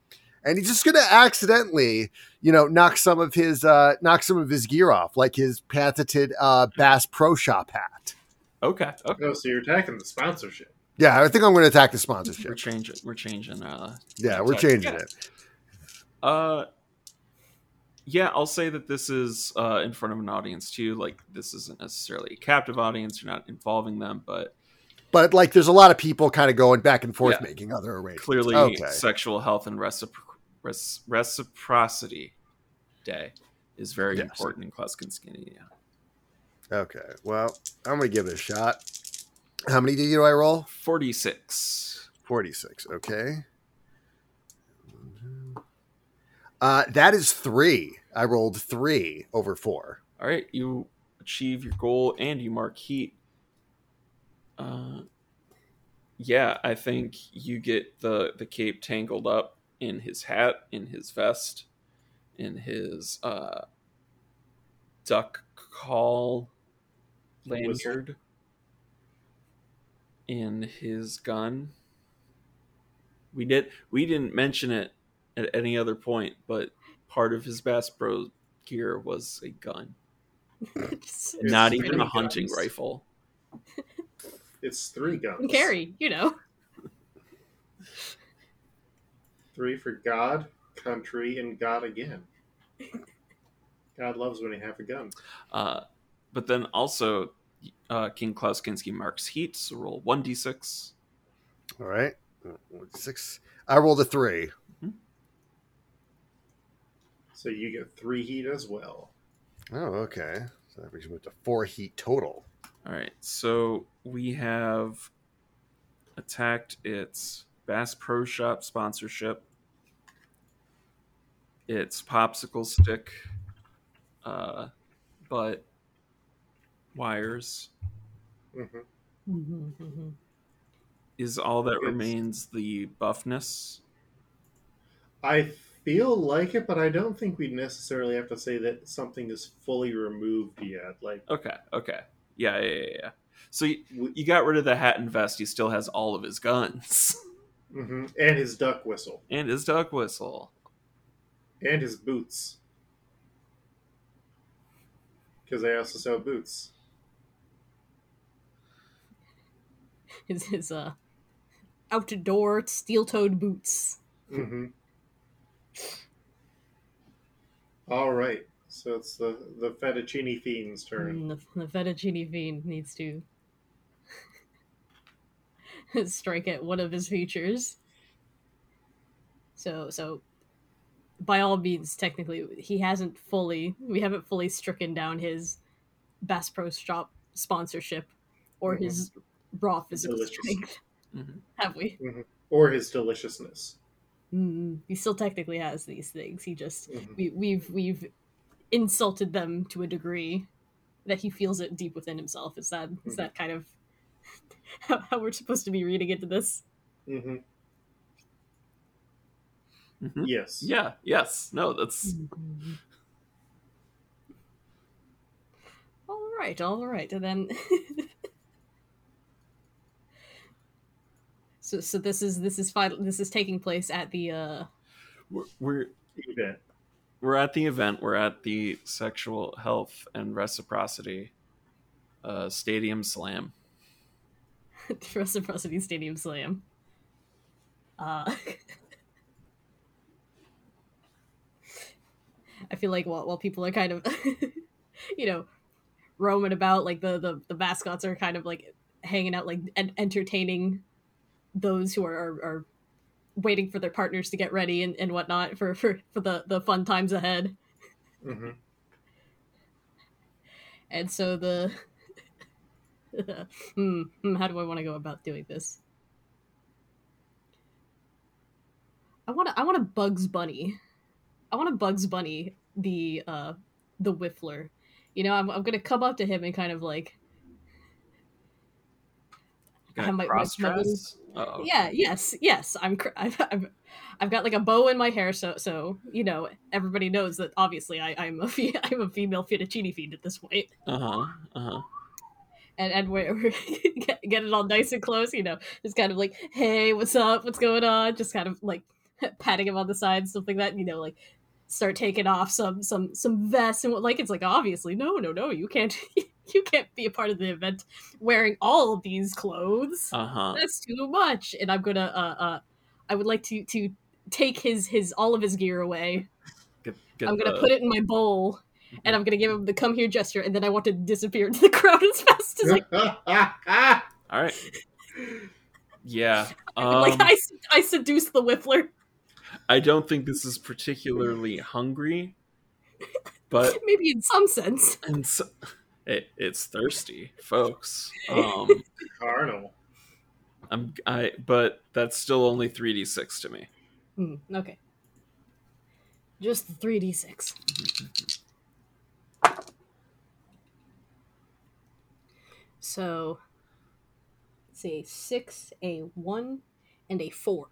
and he's just going to accidentally you know knock some of his uh knock some of his gear off like his patented uh bass pro shop hat Okay. Okay. Oh, so you're attacking the sponsorship. yeah i think i'm going to attack the sponsorship. We're changing. We're changing. Uh, yeah we're changing Yeah. it Uh, yeah, I'll say that this is uh, in front of an audience too. Like this isn't necessarily a captive audience. You're not involving them, but but like there's a lot of people kind of going back and forth Yeah. making other arrangements clearly, okay sexual health and recipro- reciprocity day is very Yes. important in Klaus Kinski. Yeah. okay well i'm going to give it a shot how many do i roll Forty six. 4d6 okay uh that is three i rolled three over four All right, you achieve your goal and you mark heat. Uh, yeah, I think you get the the cape tangled up in his hat, in his vest, in his uh, duck call lanyard, in his gun. We did we didn't mention it at any other point, but part of his Bass Pro gear was a gun not even a hunting guns. rifle. It's three guns. carry, you know. Three for God, country, and God again. God loves when you have a gun. Uh, but then also, uh, King Klaus Kinski marks heat, so roll 1d6. all right six i rolled a three So you get three heat as well. oh okay so that brings me up to four heat total All right, so we have attacked its Bass Pro Shop sponsorship, its popsicle stick, uh, but wires. hmm Is all that Yes. remains the buffness? I feel like it, but I don't think we necessarily have to say that something is fully removed yet. Like, Okay, okay. Yeah, yeah, yeah. yeah. So you, we, you got rid of the hat and vest, he still has all of his guns. mhm. and his duck whistle, and his duck whistle. and his boots, because they also sell boots. His his uh outdoor steel-toed boots. hmm All right, so it's the the fettuccine fiend's turn. Mm, the, the fettuccine fiend needs to strike at one of his features. So so by all means technically he hasn't fully we haven't fully stricken down his Bass Pro Shop sponsorship or Mhm. his raw physical Delicious. strength. Mhm. Have we? or his deliciousness. Mm, he still technically has these things. He just Mhm. we, we've we've insulted them to a degree that he feels it deep within himself. Is that is Mhm. that kind of how, how we're supposed to be reading into this? hmm Mhm. Yes. Yeah, yes. No, that's All right, all right, and then. so so this is this is final. This is taking place at the uh we're, we're Event. we're at the event. We're at the sexual health and reciprocity uh, stadium slam. Reciprocity Stadium Slam. Uh, I feel like while, while people are kind of, you know, roaming about, like the, the, the mascots are kind of like hanging out, like en- entertaining those who are, are, are waiting for their partners to get ready and, and whatnot for, for, for the, the fun times ahead. hmm And so the hmm, hmm, how do I want to go about doing this? I want to I want to Bugs Bunny. I want to Bugs Bunny the uh the Whiffler. You know, I'm I'm gonna come up to him and kind of like Gonna have my- my- cross my yeah yes yes. I'm, I've, I've i've got like a bow in my hair so so you know everybody knows that obviously i i'm a fe- i'm a female fettuccine fiend at this point. Uh-huh. Uh-huh. and and we're, we're get, get it all nice and close you know just kind of like hey what's up? What's going on? Just kind of like patting him on the side something like that you know like start taking off some some some vests and what like it's like obviously no no no you can't you can't be a part of the event wearing all of these clothes Uh-huh. that's too much and i'm gonna uh uh i would like to to take his his all of his gear away Get, get i'm gonna put it in my bowl and i'm gonna give him the come here gesture and then i want to disappear into the crowd as fast as i can. All right. Yeah. Um, like I, I seduce the whiffler I don't think this is particularly hungry, but maybe in some sense and so, it, it's thirsty, folks. Um, Carnal. I'm I, but that's still only three d six to me. Hmm, okay just the 3d6 so let's a 6 a 1 and a 4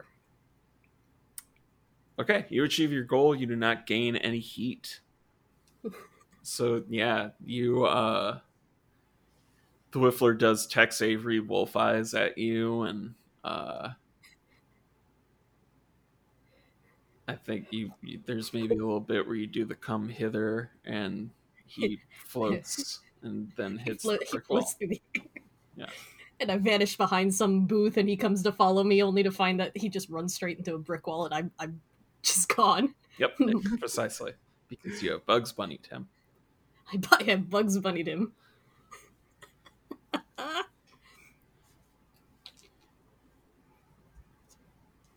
Okay, you achieve your goal. You do not gain any heat. So yeah, you uh, the Whiffler does Tex Avery wolf eyes at you, and uh, I think you, you there's maybe a little bit where you do the come hither, and he floats and then He hits flo- the he brick wall. floats through the. Yeah. And I vanish behind some booth, and he comes to follow me, only to find that he just runs straight into a brick wall, and I'm I'm just gone. Yep, precisely because you have Bugs Bunny, Tim. I, bu- I Bugs Bunnied him.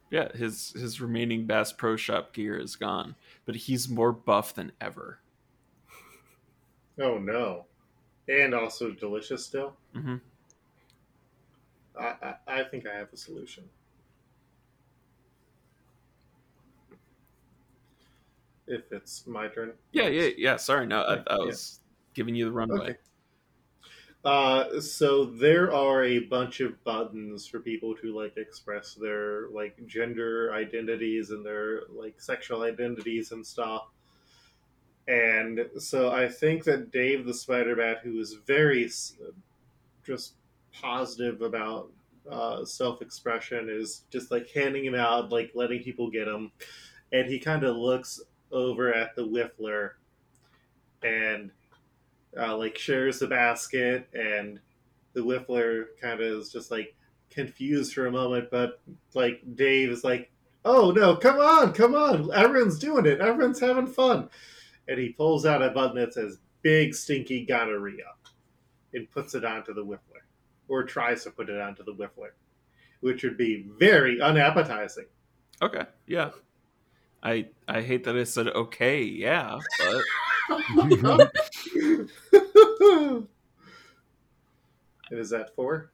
Yeah, his his remaining Bass Pro Shop gear is gone, but he's more buff than ever. Oh no. And also delicious still. Mm-hmm. I, I, I think I have a solution. If it's my turn. Yeah, yeah, yeah. Sorry, no, I, I Yeah. was giving you the runway. Okay. Uh, so there are a bunch of buttons for people to like express their like gender identities and their like sexual identities and stuff. And so I think that Dave the Spider Bat, who is very just positive about uh, self expression, is just like handing him out, like letting people get them. And he kind of looks over at the Whiffler and uh, like shares the basket, and the Whiffler kind of is just like confused for a moment, but like Dave is like, "Oh no, come on, come on! Everyone's doing it. Everyone's having fun." And he pulls out a button that says "Big Stinky Gonorrhea" and puts it onto the Whiffler, or tries to put it onto the Whiffler, which would be very unappetizing. Okay, yeah. I I hate that I said okay, yeah, but and is that four?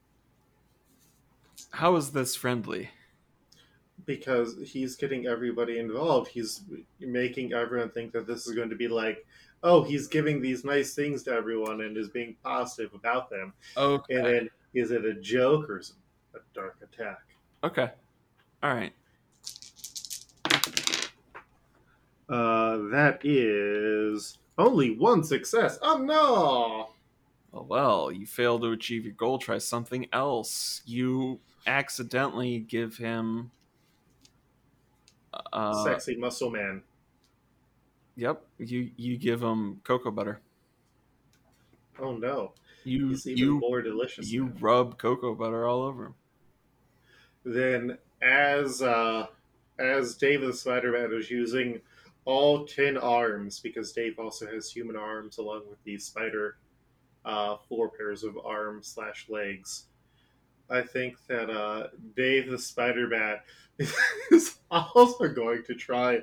how is this friendly? because he's getting everybody involved. He's making everyone think that this is going to be like, oh, he's giving these nice things to everyone and is being positive about them. Okay, And then is it a joke or is it a dark attack? okay, all right. Uh, that is only one success. Oh no! Well, well, you fail to achieve your goal. Try something else. You accidentally give him. Uh, Sexy muscle man. Yep, you you give him cocoa butter. Oh no! You He's even you more delicious. you now. rub cocoa butter all over him. then as uh, as the Spider-Man is using all ten arms because Dave also has human arms along with the spider uh, four pairs of arms slash legs. I think that uh, Dave the Spider Bat is also going to try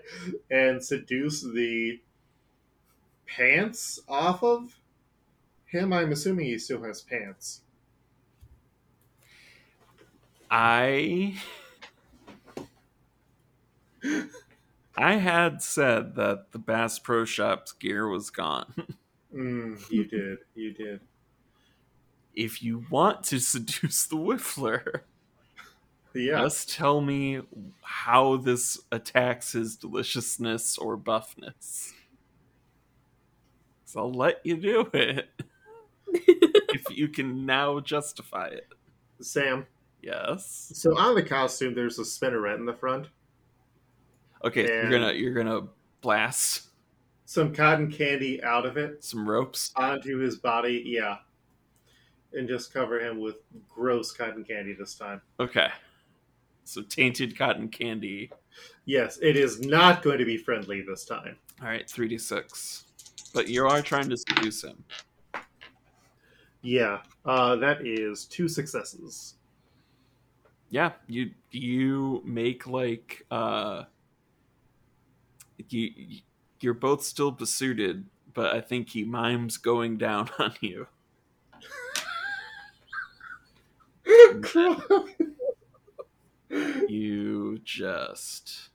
and seduce the pants off of him. I'm assuming he still has pants. I I had said that the Bass Pro Shops gear was gone. Mm, you did. You did. if you want to seduce the Whiffler, Yeah. just tell me how this attacks his deliciousness or buffness. So I'll let you do it if you can now justify it. Sam. Yes. So on the costume, there's a spinneret in the front, Okay, you're gonna you're gonna blast some cotton candy out of it some ropes. onto his body. Yeah. And just cover him with gross cotton candy this time. Okay. So tainted cotton candy. Yes, it is not going to be friendly this time. All right, three d six. But you are trying to seduce him. Yeah, uh, that is two successes. yeah you you make like uh you you're both still besuited but i think he mimes going down on you. You just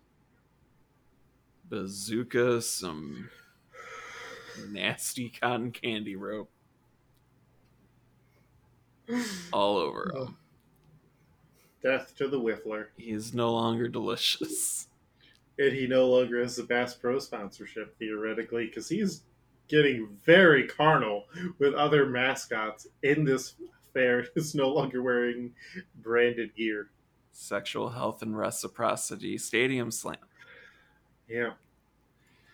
bazooka some nasty cotton candy rope all over him. Death to the Whiffler. he is no longer delicious And he no longer has the Bass Pro sponsorship, theoretically, because he's getting very carnal with other mascots in this fair. He's no longer wearing branded gear. sexual health and reciprocity stadium slam Yeah.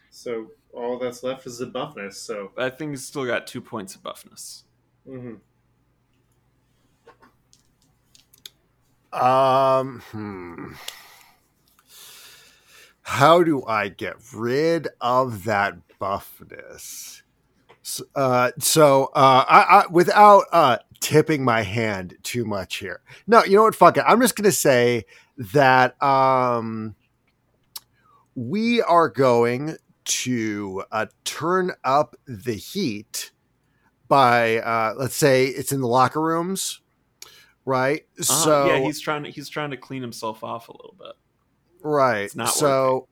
So all that's left is the buffness. So i think he's still got two points of buffness mhm. Um, hmm. How do I get rid of that buffness? Uh, so, uh, I, I without uh tipping my hand too much here. No, you know what? Fuck it. I'm just gonna say that um, we are going to uh, turn up the heat by uh, let's say it's in the locker rooms, right? Uh-huh. So yeah he's trying to he's trying to clean himself off a little bit Right. It's not so,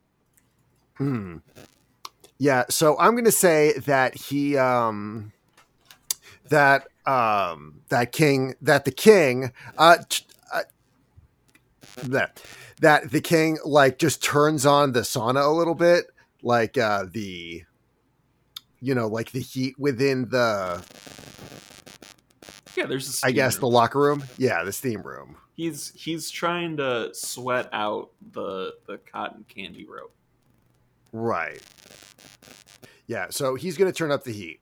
hmm. yeah. So I'm going to say that he, um, that, um, that king, that the king, uh, t- uh that, that the king like just turns on the sauna a little bit, like, uh, the, you know, like the heat within the, yeah there's a I guess the locker room. Yeah. The steam room. He's he's trying to sweat out the the cotton candy rope Right. Yeah. So he's going to turn up the heat.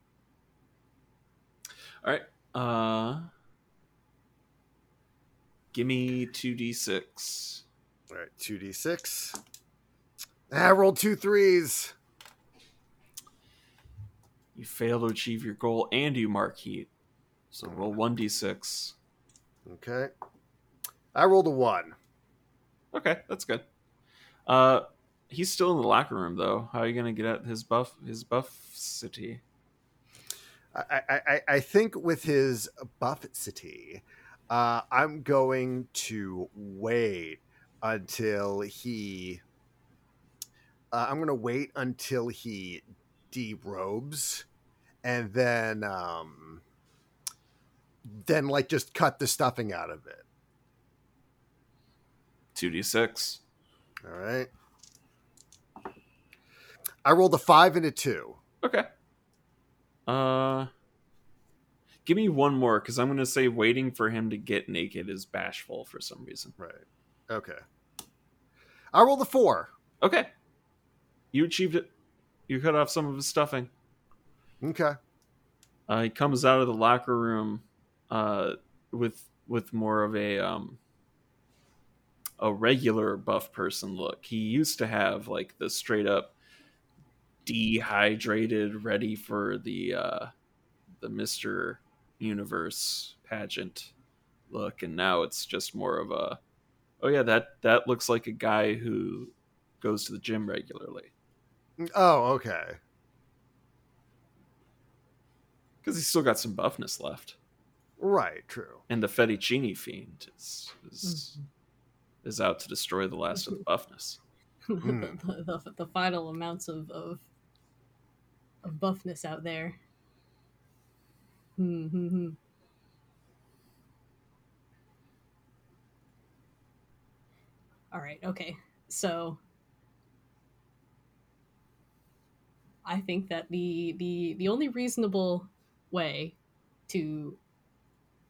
all right uh give me 2d6 All right, two d six. I rolled two threes. you fail to achieve your goal and you mark heat so roll 1d6 Okay, I rolled a one. okay that's good uh he's still in the locker room though how are you gonna get at his buff his buff city I, I, I- think with his buffcity, uh, I'm going to wait until he. Uh, I'm going to wait until he derobes, and then, um, then like just cut the stuffing out of it. 2d6 All right. I rolled a five and a two. Okay. Uh, give me one more because I'm gonna say waiting for him to get naked is bashful for some reason. Right. Okay. I rolled a four. Okay, you achieved it. You cut off some of his stuffing. Okay. Uh, he comes out of the locker room, uh, with with more of a um a regular buff person look. He used to have like the straight up dehydrated, ready for the uh the Mister Universe pageant look, and now it's just more of a, oh yeah, that that looks like a guy who goes to the gym regularly Oh, okay. because he's still got some buffness left, Right, true. and the fettuccine fiend is is, is out to destroy the last of the buffness. Hmm. the, the, the final amounts of, of of buffness out there. Hmm, hmm. All right. Okay. So I think that the the the only reasonable way to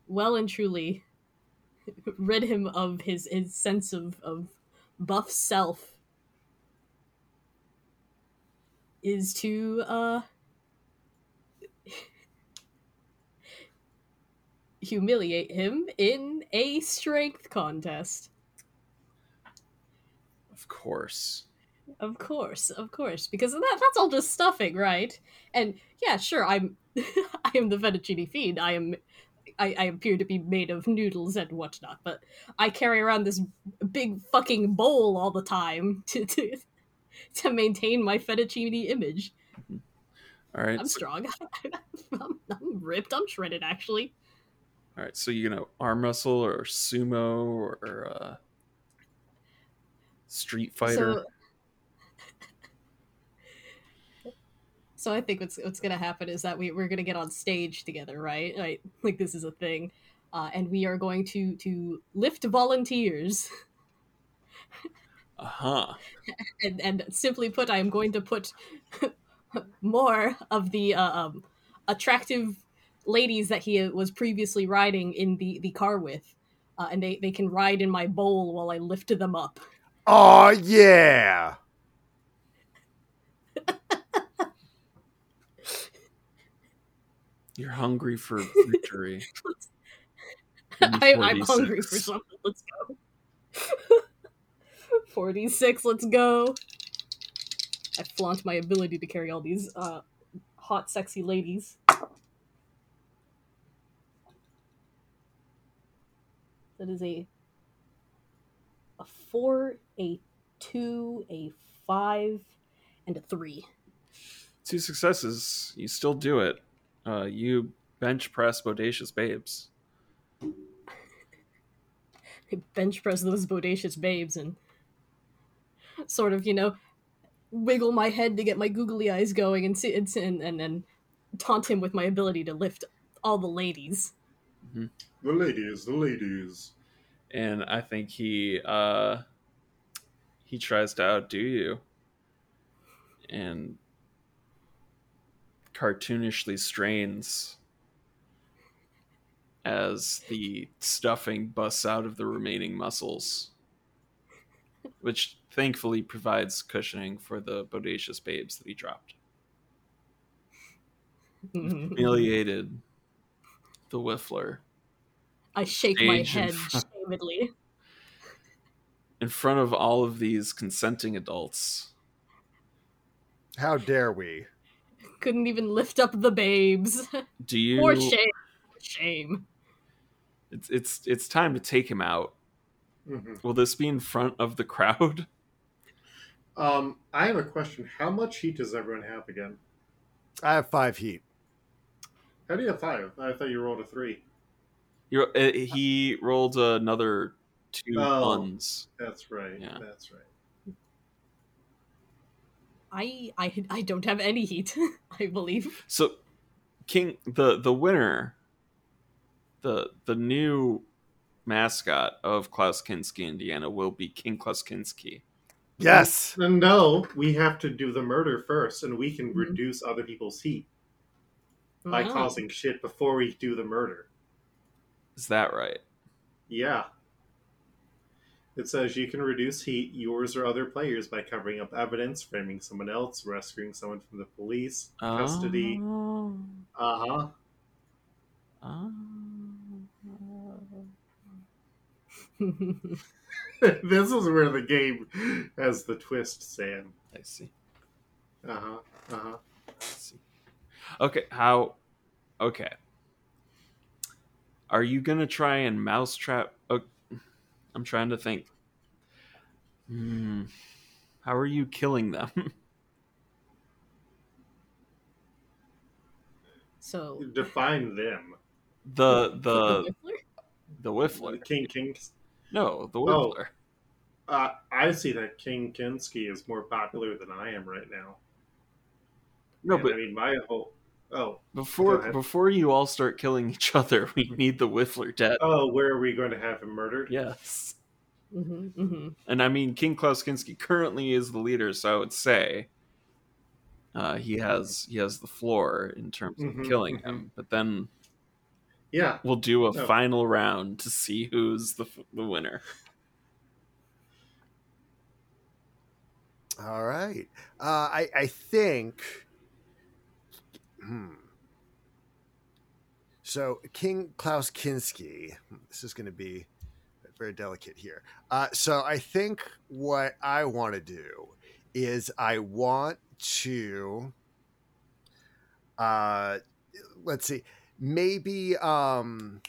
well and truly rid him of his his sense of of buff self is to uh humiliate him in a strength contest. Of course. Of course, of course, because that that's all just stuffing, right? And yeah, sure, I'm I am the fettuccine fiend. I am I, I appear to be made of noodles and whatnot, but I carry around this big fucking bowl all the time to to, to maintain my fettuccine image. All right. I'm so- strong. I'm, I'm ripped. I'm shredded, actually. all right. So you know, arm wrestle or sumo or uh, street fighter. So, so I think what's what's gonna happen is that we we're gonna get on stage together, right? Right, like this is a thing, uh, and we are going to to lift volunteers, Uh huh. and and simply put, I am going to put more of the uh, um, attractive ladies that he was previously riding in the the car with. Uh, and they, they can ride in my bowl while I lift them up. Oh yeah. You're hungry for victory. I, I'm hungry for something. Let's go. 4d6, let's go. I flaunt my ability to carry all these uh, hot, sexy ladies. That is a a four, a two, a five, and a three. Two successes. You still do it. Uh, you bench press bodacious babes. I bench press those bodacious babes and sort of, you know, wiggle my head to get my googly eyes going and see and and and, and taunt him with my ability to lift all the ladies. The ladies, the ladies. and I think he uh he tries to outdo you and cartoonishly strains as the stuffing busts out of the remaining muscles which thankfully provides cushioning for the bodacious babes that he dropped humiliated the whiffler I shake my Stage in head front- shamedly. in front of all of these consenting adults How dare we? Couldn't even lift up the babes. do you For shame. For shame. it's it's it's time to take him out Mhm. will this be in front of the crowd Um, I have a question. How much heat does everyone have again? I have five heat. How do you have five? I thought you rolled a three. You're, uh, he rolled another two Oh. ones That's right. Yeah. That's right. I I I don't have any heat, I believe. so king the the winner the the new mascot of klaus kinski indiana will be king klaus kinski Yes. And no, we have to do the murder first, and we can Mhm. reduce other people's heat by Wow. causing shit before we do the murder. is that right Yeah. It says you can reduce heat, yours or other players, by covering up evidence, framing someone else, rescuing someone from the police, custody. Oh. Uh huh. Oh. this is where the game has the twist, Sam. i see Uh huh. Uh huh. I see. okay how okay Are you gonna try and mousetrap? Oh, I'm trying to think. Hmm. How are you killing them? So Define them. the the the Whiffler? the Whiffler. King Kings. No, the Oh. Whiffler. Uh, I see that King Kinski is more popular than I am right now. No, And, but I mean my whole. Oh, before before you all start killing each other, we need the Whiffler dead. oh, where are we going to have him murdered? Yes. Mhm, mhm. And I mean, King Klaus Kinski currently is the leader, so I would say uh, he has he has the floor in terms of Mhm, killing him. But then Yeah. we'll do a No. final round to see who's the the winner. All right. Uh, I I think. Hmm. So King Klaus Kinski. This is going to be very delicate here. Uh, so I think what I want to do is I want to. Uh, let's see. Maybe um,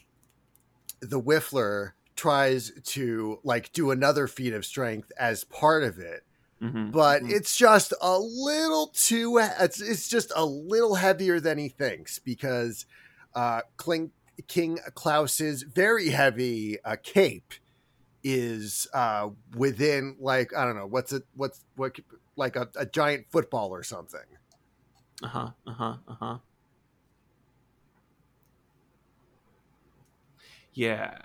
the Whiffler tries to like do another feat of strength as part of it Mhm. but Mhm. it's just a little too it's, it's just a little heavier than he thinks because uh Kling, king klaus's very heavy uh, cape is uh within like i don't know what's it what's what like a, a giant football or something Uh huh. Uh huh. Uh huh. Yeah.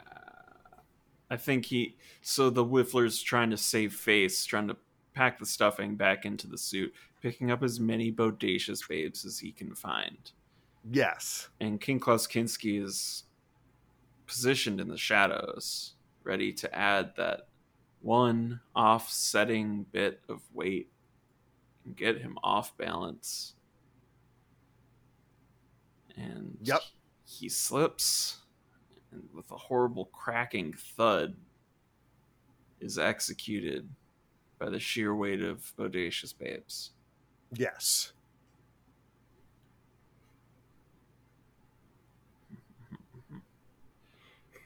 I think he. So the Whiffler's trying to save face, trying to pack the stuffing back into the suit, picking up as many bodacious babes as he can find. yes And King Klaus Kinski is positioned in the shadows, ready to add that one offsetting bit of weight and get him off balance. And Yep. he slips, and with a horrible cracking thud, is executed by the sheer weight of bodacious babes. yes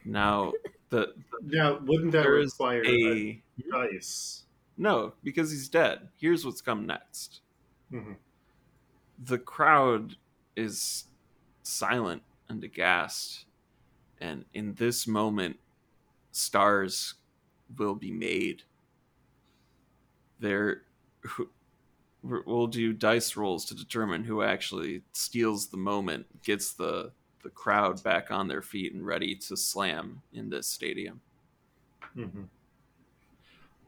Now, the, Now, wouldn't that there is require a a dice? no because he's dead. Here's what's come next. Mhm. The crowd is silent and aghast, and in this moment, stars will be made. There, we'll do dice rolls to determine who actually steals the moment, gets the the crowd back on their feet and ready to slam in this stadium. Mhm.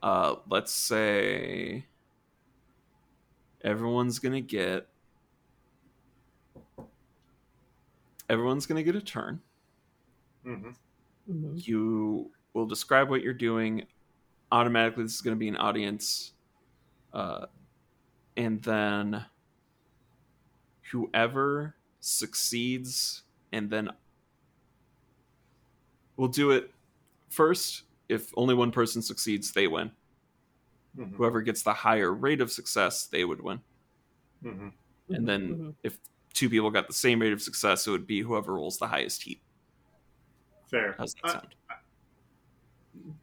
Uh, let's say everyone's gonna get everyone's gonna get a turn. Mhm. Mhm. You will describe what you're doing. Automatically, this is gonna be an audience, uh, and then whoever succeeds, and then we'll do it first. If only one person succeeds, they win. Mhm. whoever gets the higher rate of success they would win Mhm. and then Mhm. if two people got the same rate of success it would be whoever rolls the highest heat Fair. how's that I- sound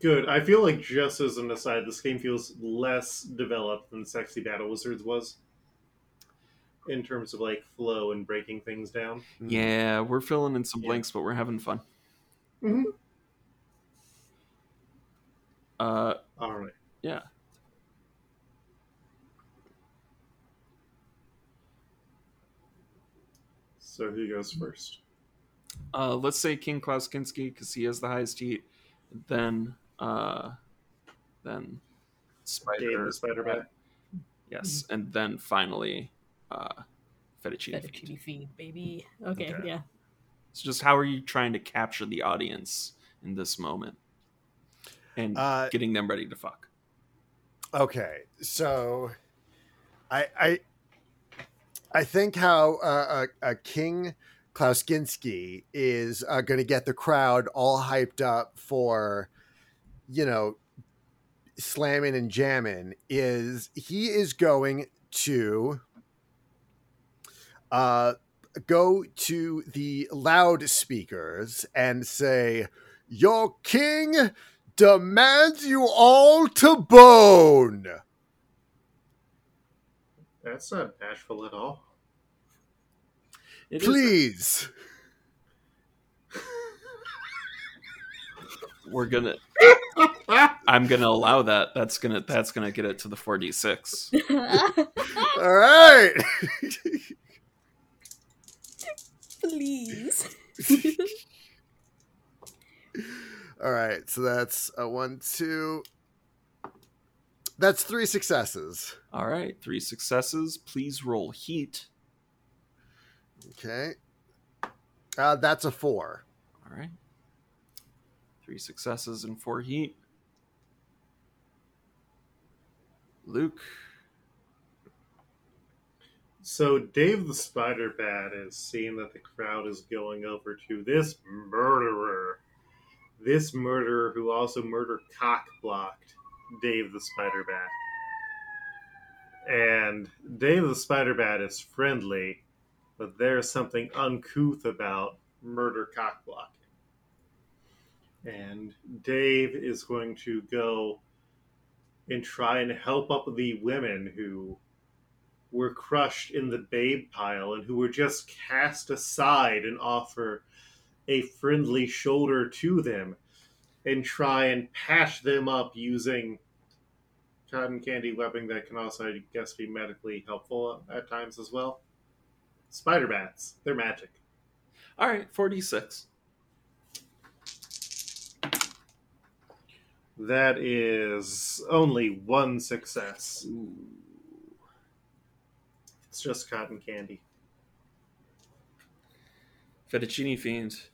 Good. I feel like just as an aside, this game feels less developed than Sexy Battle Wizards was in terms of like flow and breaking things down. Mm. yeah we're filling in some Yeah. blanks but we're having fun Mhm. uh All right. yeah So who goes first? uh let's say king klaus kinski because he has the highest heat then uh then Dave spider the Spider Bat. yes and then finally uh fettuccine Fiend. Fettuccine feed, baby. Okay, Okay. yeah. So, just how are you trying to capture the audience in this moment and Uh, getting them ready to fuck? Okay, so I I I think how uh, a, a King Klaus Kinski is uh, going to get the crowd all hyped up for, you know, slamming and jamming is he is going to uh, go to the loudspeakers and say, Your king demands you all to bone. That's not bashful at all. It is- Please. we're gonna. I'm gonna allow that. That's gonna. That's gonna get it to the 4d6. All right. Please. All right. So that's a one, two. That's three successes. All right, three successes. Please roll heat. Okay. Uh, that's a four. All right. Three successes and four heat. Luke. So Dave the Spider Bat is seeing that the crowd is going over to this murderer. This murderer who also murdered cock blocked Dave the Spider Bat. And Dave the Spider Bat is friendly, but there's something uncouth about murder cock blocking. And Dave is going to go and try and help up the women who were crushed in the babe pile and who were just cast aside and offer a friendly shoulder to them and try and patch them up using cotton candy webbing that can also, I guess, be medically helpful at times as well. Spider bats, they're magic. All right, 46. That is only one success. Ooh. It's just cotton candy. Fettuccine fiend.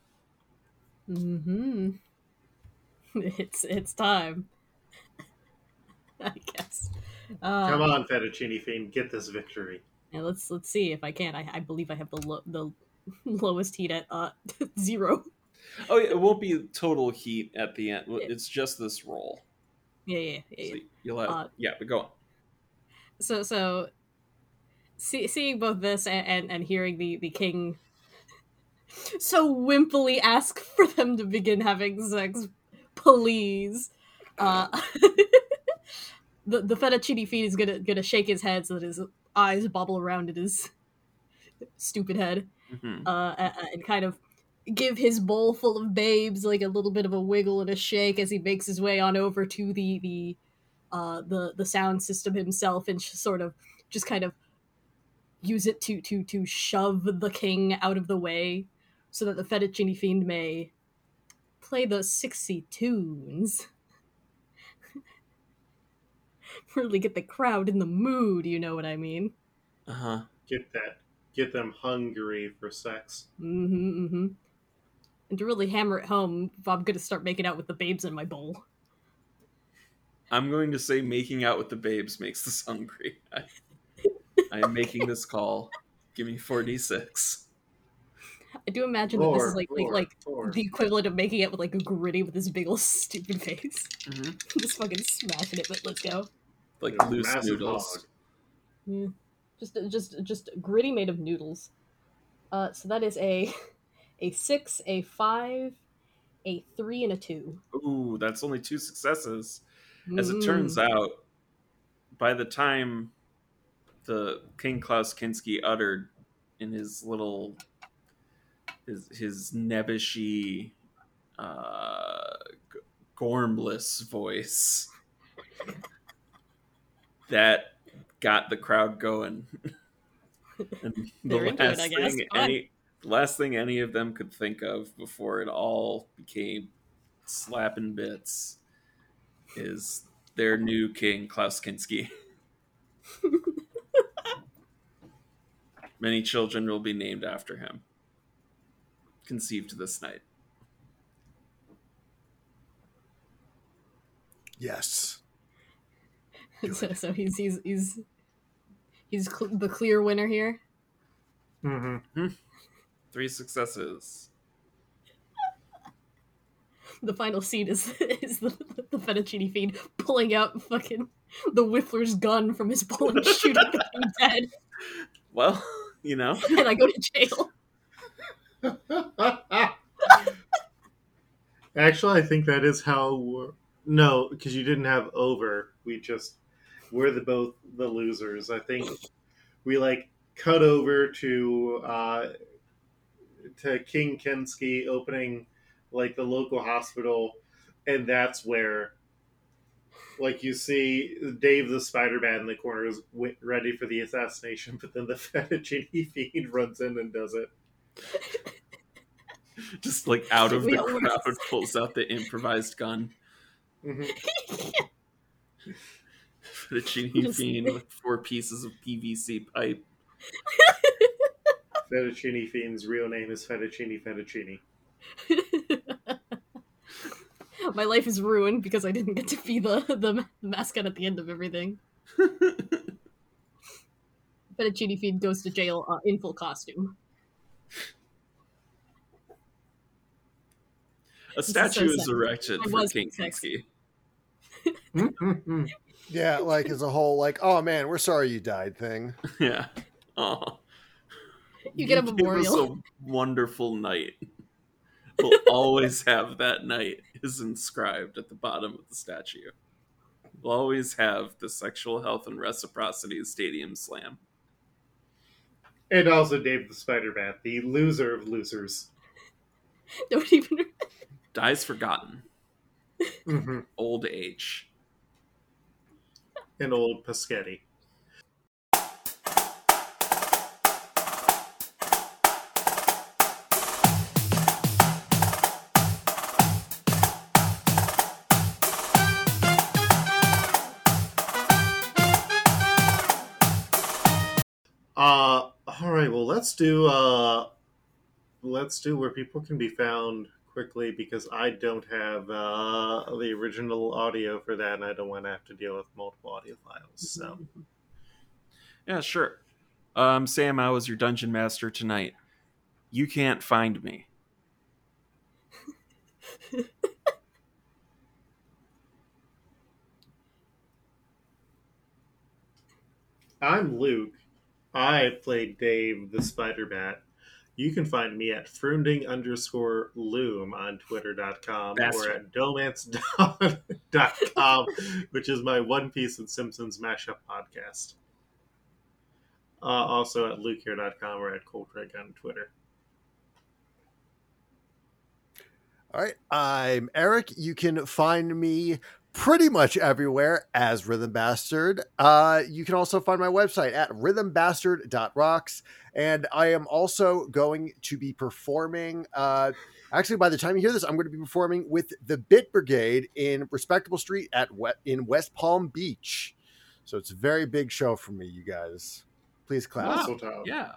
hmm It's it's time. I guess. Uh, Come on, Fettuccine Fiend, get this victory. Yeah, let's let's see if I can. I, I believe I have the lo- the lowest heat at uh zero. Oh, yeah, it won't be total heat at the end. It's just this roll. Yeah, yeah, yeah. So yeah. you'll have, Uh, yeah, but go on. So so, see, seeing both this and, and and hearing the the king so wimpily ask for them to begin having sex, please. Uh, the the fettuccine fiend is gonna gonna shake his head so that his eyes bobble around in his stupid head. Mhm. uh, and kind of give his bowl full of babes like a little bit of a wiggle and a shake as he makes his way on over to the the uh, the the sound system himself and sort of just kind of use it to to to shove the king out of the way so that the fettuccine fiend may play those sexy tunes. really get the crowd in the mood, you know what I mean? Uh-huh. Get that. Get them hungry for sex. Mm-hmm, mm-hmm. And to really hammer it home, I'm gonna start making out with the babes in my bowl. I'm going to say making out with the babes makes us hungry. I, I am making this call. Give me 4d6. I do imagine that this is Four, like like, like four. the equivalent of making it with like a Gritty with his big old stupid face. Mm-hmm. Just fucking smashing it, but let's go. Like There's a loose noodles. hog. Yeah. Just just just Gritty made of noodles. Uh, so that is a a six, a five, a three, and a two. Ooh, that's only two successes. As it turns out, by the time the King Klaus Kinski uttered in his little his his nebbishy uh gormless voice that got the crowd going. and the They're it, last I guess. thing any the last thing any of them could think of before it all became slapping bits is their new king Klaus Kinski. Many children will be named after him. Conceived this night. Yes. so, so he's he's he's he's cl- the clear winner here. Mm-hmm. Three successes. The final scene is is the, the fettuccine fiend pulling out fucking the Whiffler's gun from his bowl and shooting the thing dead, Well, you know, and I go to jail. Actually, I think that is how. We're... No, because you didn't have over. We just we're the both the losers. I think we like cut over to uh, to King Kinski opening like the local hospital, and that's where like you see Dave the Spider Man in the corner is w- ready for the assassination, but then the fettuccine fiend runs in and does it. Just like out of We the crowd pulls out the improvised gun. Mhm. Fettuccine Just- fiend with four pieces of PVC pipe. Fettuccine Fiend's real name is Fettuccine Fettuccine. My life is ruined because I didn't get to be the, the mascot at the end of everything. Fettuccine Fiend goes to jail uh, in full costume. A is so statue is erected I for King sexy. Kinski. Yeah, like as a whole, like, oh man, we're sorry you died thing. Yeah. Aw. You get a gave us memorial. a wonderful night. We'll always have that night is inscribed at the bottom of the statue. We'll always have the Sexual Health and Reciprocity Stadium Slam. and also Dave the Spider Man, the loser of losers. Don't even. Dies forgotten. Mm-hmm. Old age. And old Paschetti. Uh, all right. Well, let's do uh, let's do where people can be found quickly because I don't have uh, the original audio for that, and I don't want to have to deal with multiple audio files. So, Yeah, sure. Um, Sam, I was your dungeon master tonight. You can't find me. I'm Luke. I played Dave the Spider Bat. You can find me at frunding underscore loom on twitter.com or Bastard. at domance.com, which is my One Piece and Simpsons mashup podcast. Uh, also at lukehere.com or at Coltrick on Twitter. All right, I'm Eric. You can find me pretty much everywhere as Rhythm Bastard. Uh, you can also find my website at rhythmbastard.rocks. And I am also going to be performing. Uh, actually, by the time you hear this, I'm going to be performing with the Bit Brigade in Respectable Street at in West Palm Beach. So it's a very big show for me, you guys. Please clap. Wow. Mistletoe. Yeah.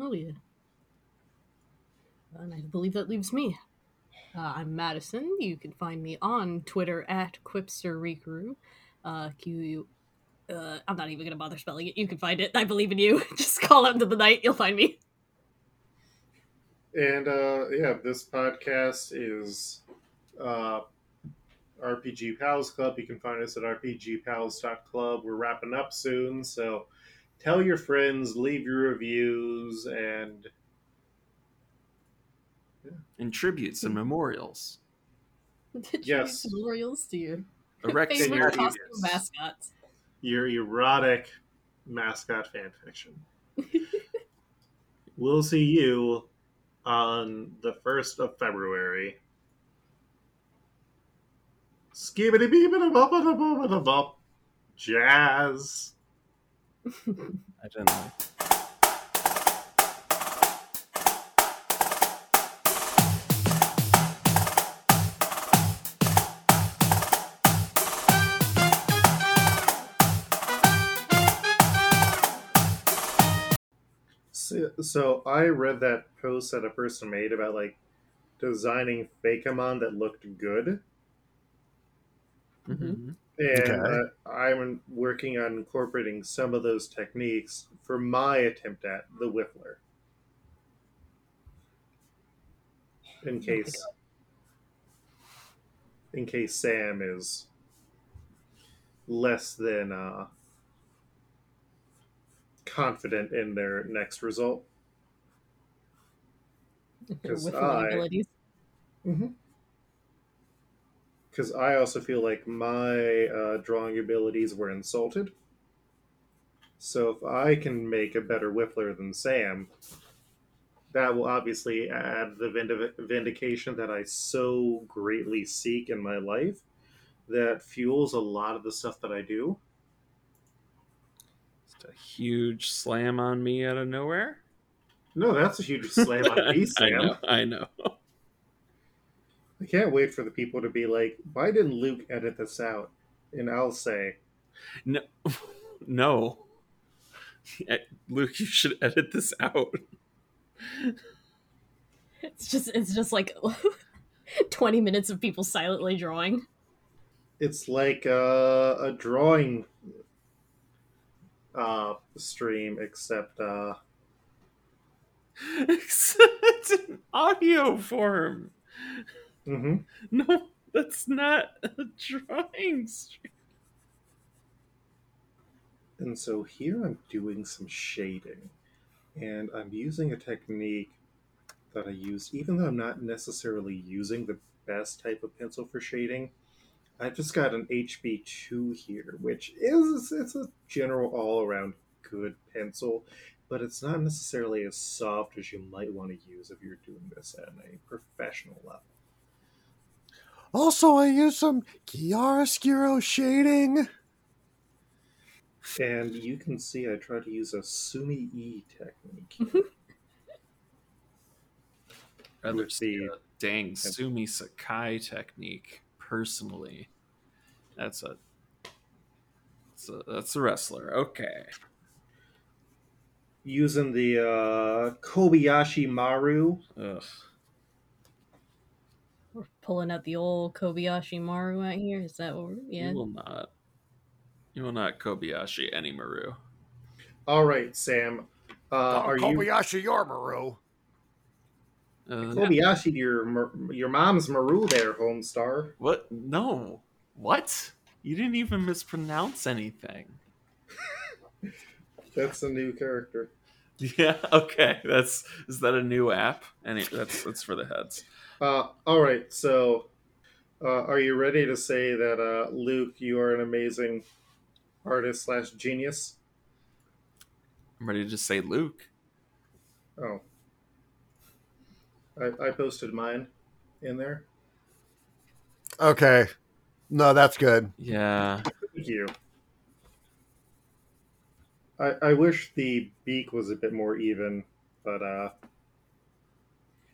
Oh yeah. And I believe that leaves me. Uh, I'm Madison. You can find me on Twitter at QuipsterRikuru. Uh, Q. Uh, I'm not even gonna bother spelling it. You can find it. I believe in you. Just call out into the night. You'll find me. And uh, yeah, this podcast is uh, RPG Pals Club. You can find us at rpgpals.club. We're wrapping up soon, so tell your friends, leave your reviews, and And tributes and hmm. memorials. Yes. Memorials to your Erect Favorite favorite costume mascots. your erotic mascot fan fiction. we'll see you on the 1st of February. Skibbity beebity boppity boppity bop. Jazz. I don't know. So, so I read that post that a person made about like designing Fakemon that looked good, Mhm. and Okay. uh, I'm working on incorporating some of those techniques for my attempt at the Whiffler. In case, in case Sam is less than uh, confident in their next result. Because Whiffling I- abilities. Because I also feel like my uh, drawing abilities were insulted. So if I can make a better whiffler than Sam, that will obviously add the vindiv- vindication that I so greatly seek in my life that fuels a lot of the stuff that I do. Just a huge slam on me out of nowhere. No, that's a huge slam on me, I know. I know. I can't wait for the people to be like, why didn't Luke edit this out? And I'll say, No, no. Eh, Luke, you should edit this out. It's just it's just like twenty minutes of people silently drawing. it's like uh, a drawing uh, stream, except uh, it's an audio form. mhm. No, that's not a drawing. stream. and so here I'm doing some shading, and I'm using a technique that I use, even though I'm not necessarily using the best type of pencil for shading. I've just got an HB2 here, which is it's a general all around good pencil, but it's not necessarily as soft as you might want to use if you're doing this at a professional level. Also, I use some chiaroscuro shading. And you can see I try to use a Sumi E technique. Rather With see the- a dang Sumie Sakai technique. Personally, that's a that's a, that's a wrestler. Okay. Using the uh, Kobayashi Maru. Ugh. We're pulling out the old Kobayashi Maru out here. Is that what we're yeah? You will not. You will not Kobayashi any Maru. All right, Sam. Uh, are you Kobayashi Yormaru. Uh, Kobayashi? Your your mom's Maru there, Homestar. What? No. What? You didn't even mispronounce anything. That's a new character. Yeah. Okay. That's is that a new app? Any that's that's for the heads. Uh, all right, so uh, are you ready to say that uh, Luke, you are an amazing artist slash genius? I'm ready to just say Luke. Oh, I, I posted mine in there. Okay. No, that's good. Yeah. Thank you. I, I wish the beak was a bit more even, but uh,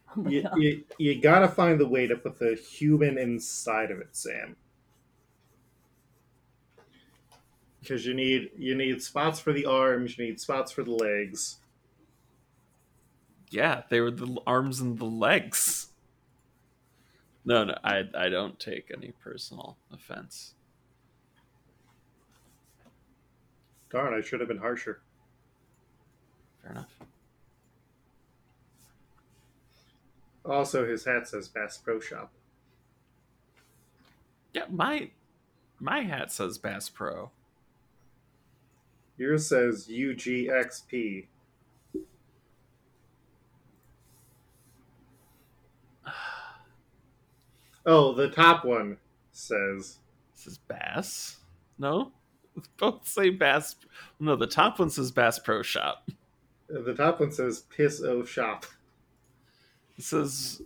Oh you, you, you gotta find the way to put the human inside of it, Sam. Because you need you need spots for the arms, you need spots for the legs. Yeah, they were the arms and the legs. No, no, I I don't take any personal offense. Darn, I should have been harsher. Fair enough. Also, his hat says Bass Pro Shop. Yeah, my my hat says Bass Pro. Yours says UGXP. Oh, the top one says This is Bass. No, both say Bass. No, the top one says Bass Pro Shop. Uh, the top one says Piss O Shop. It says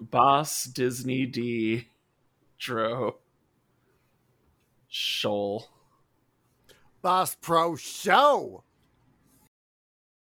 Boss Disney D Dro Shoal. Boss Pro Show.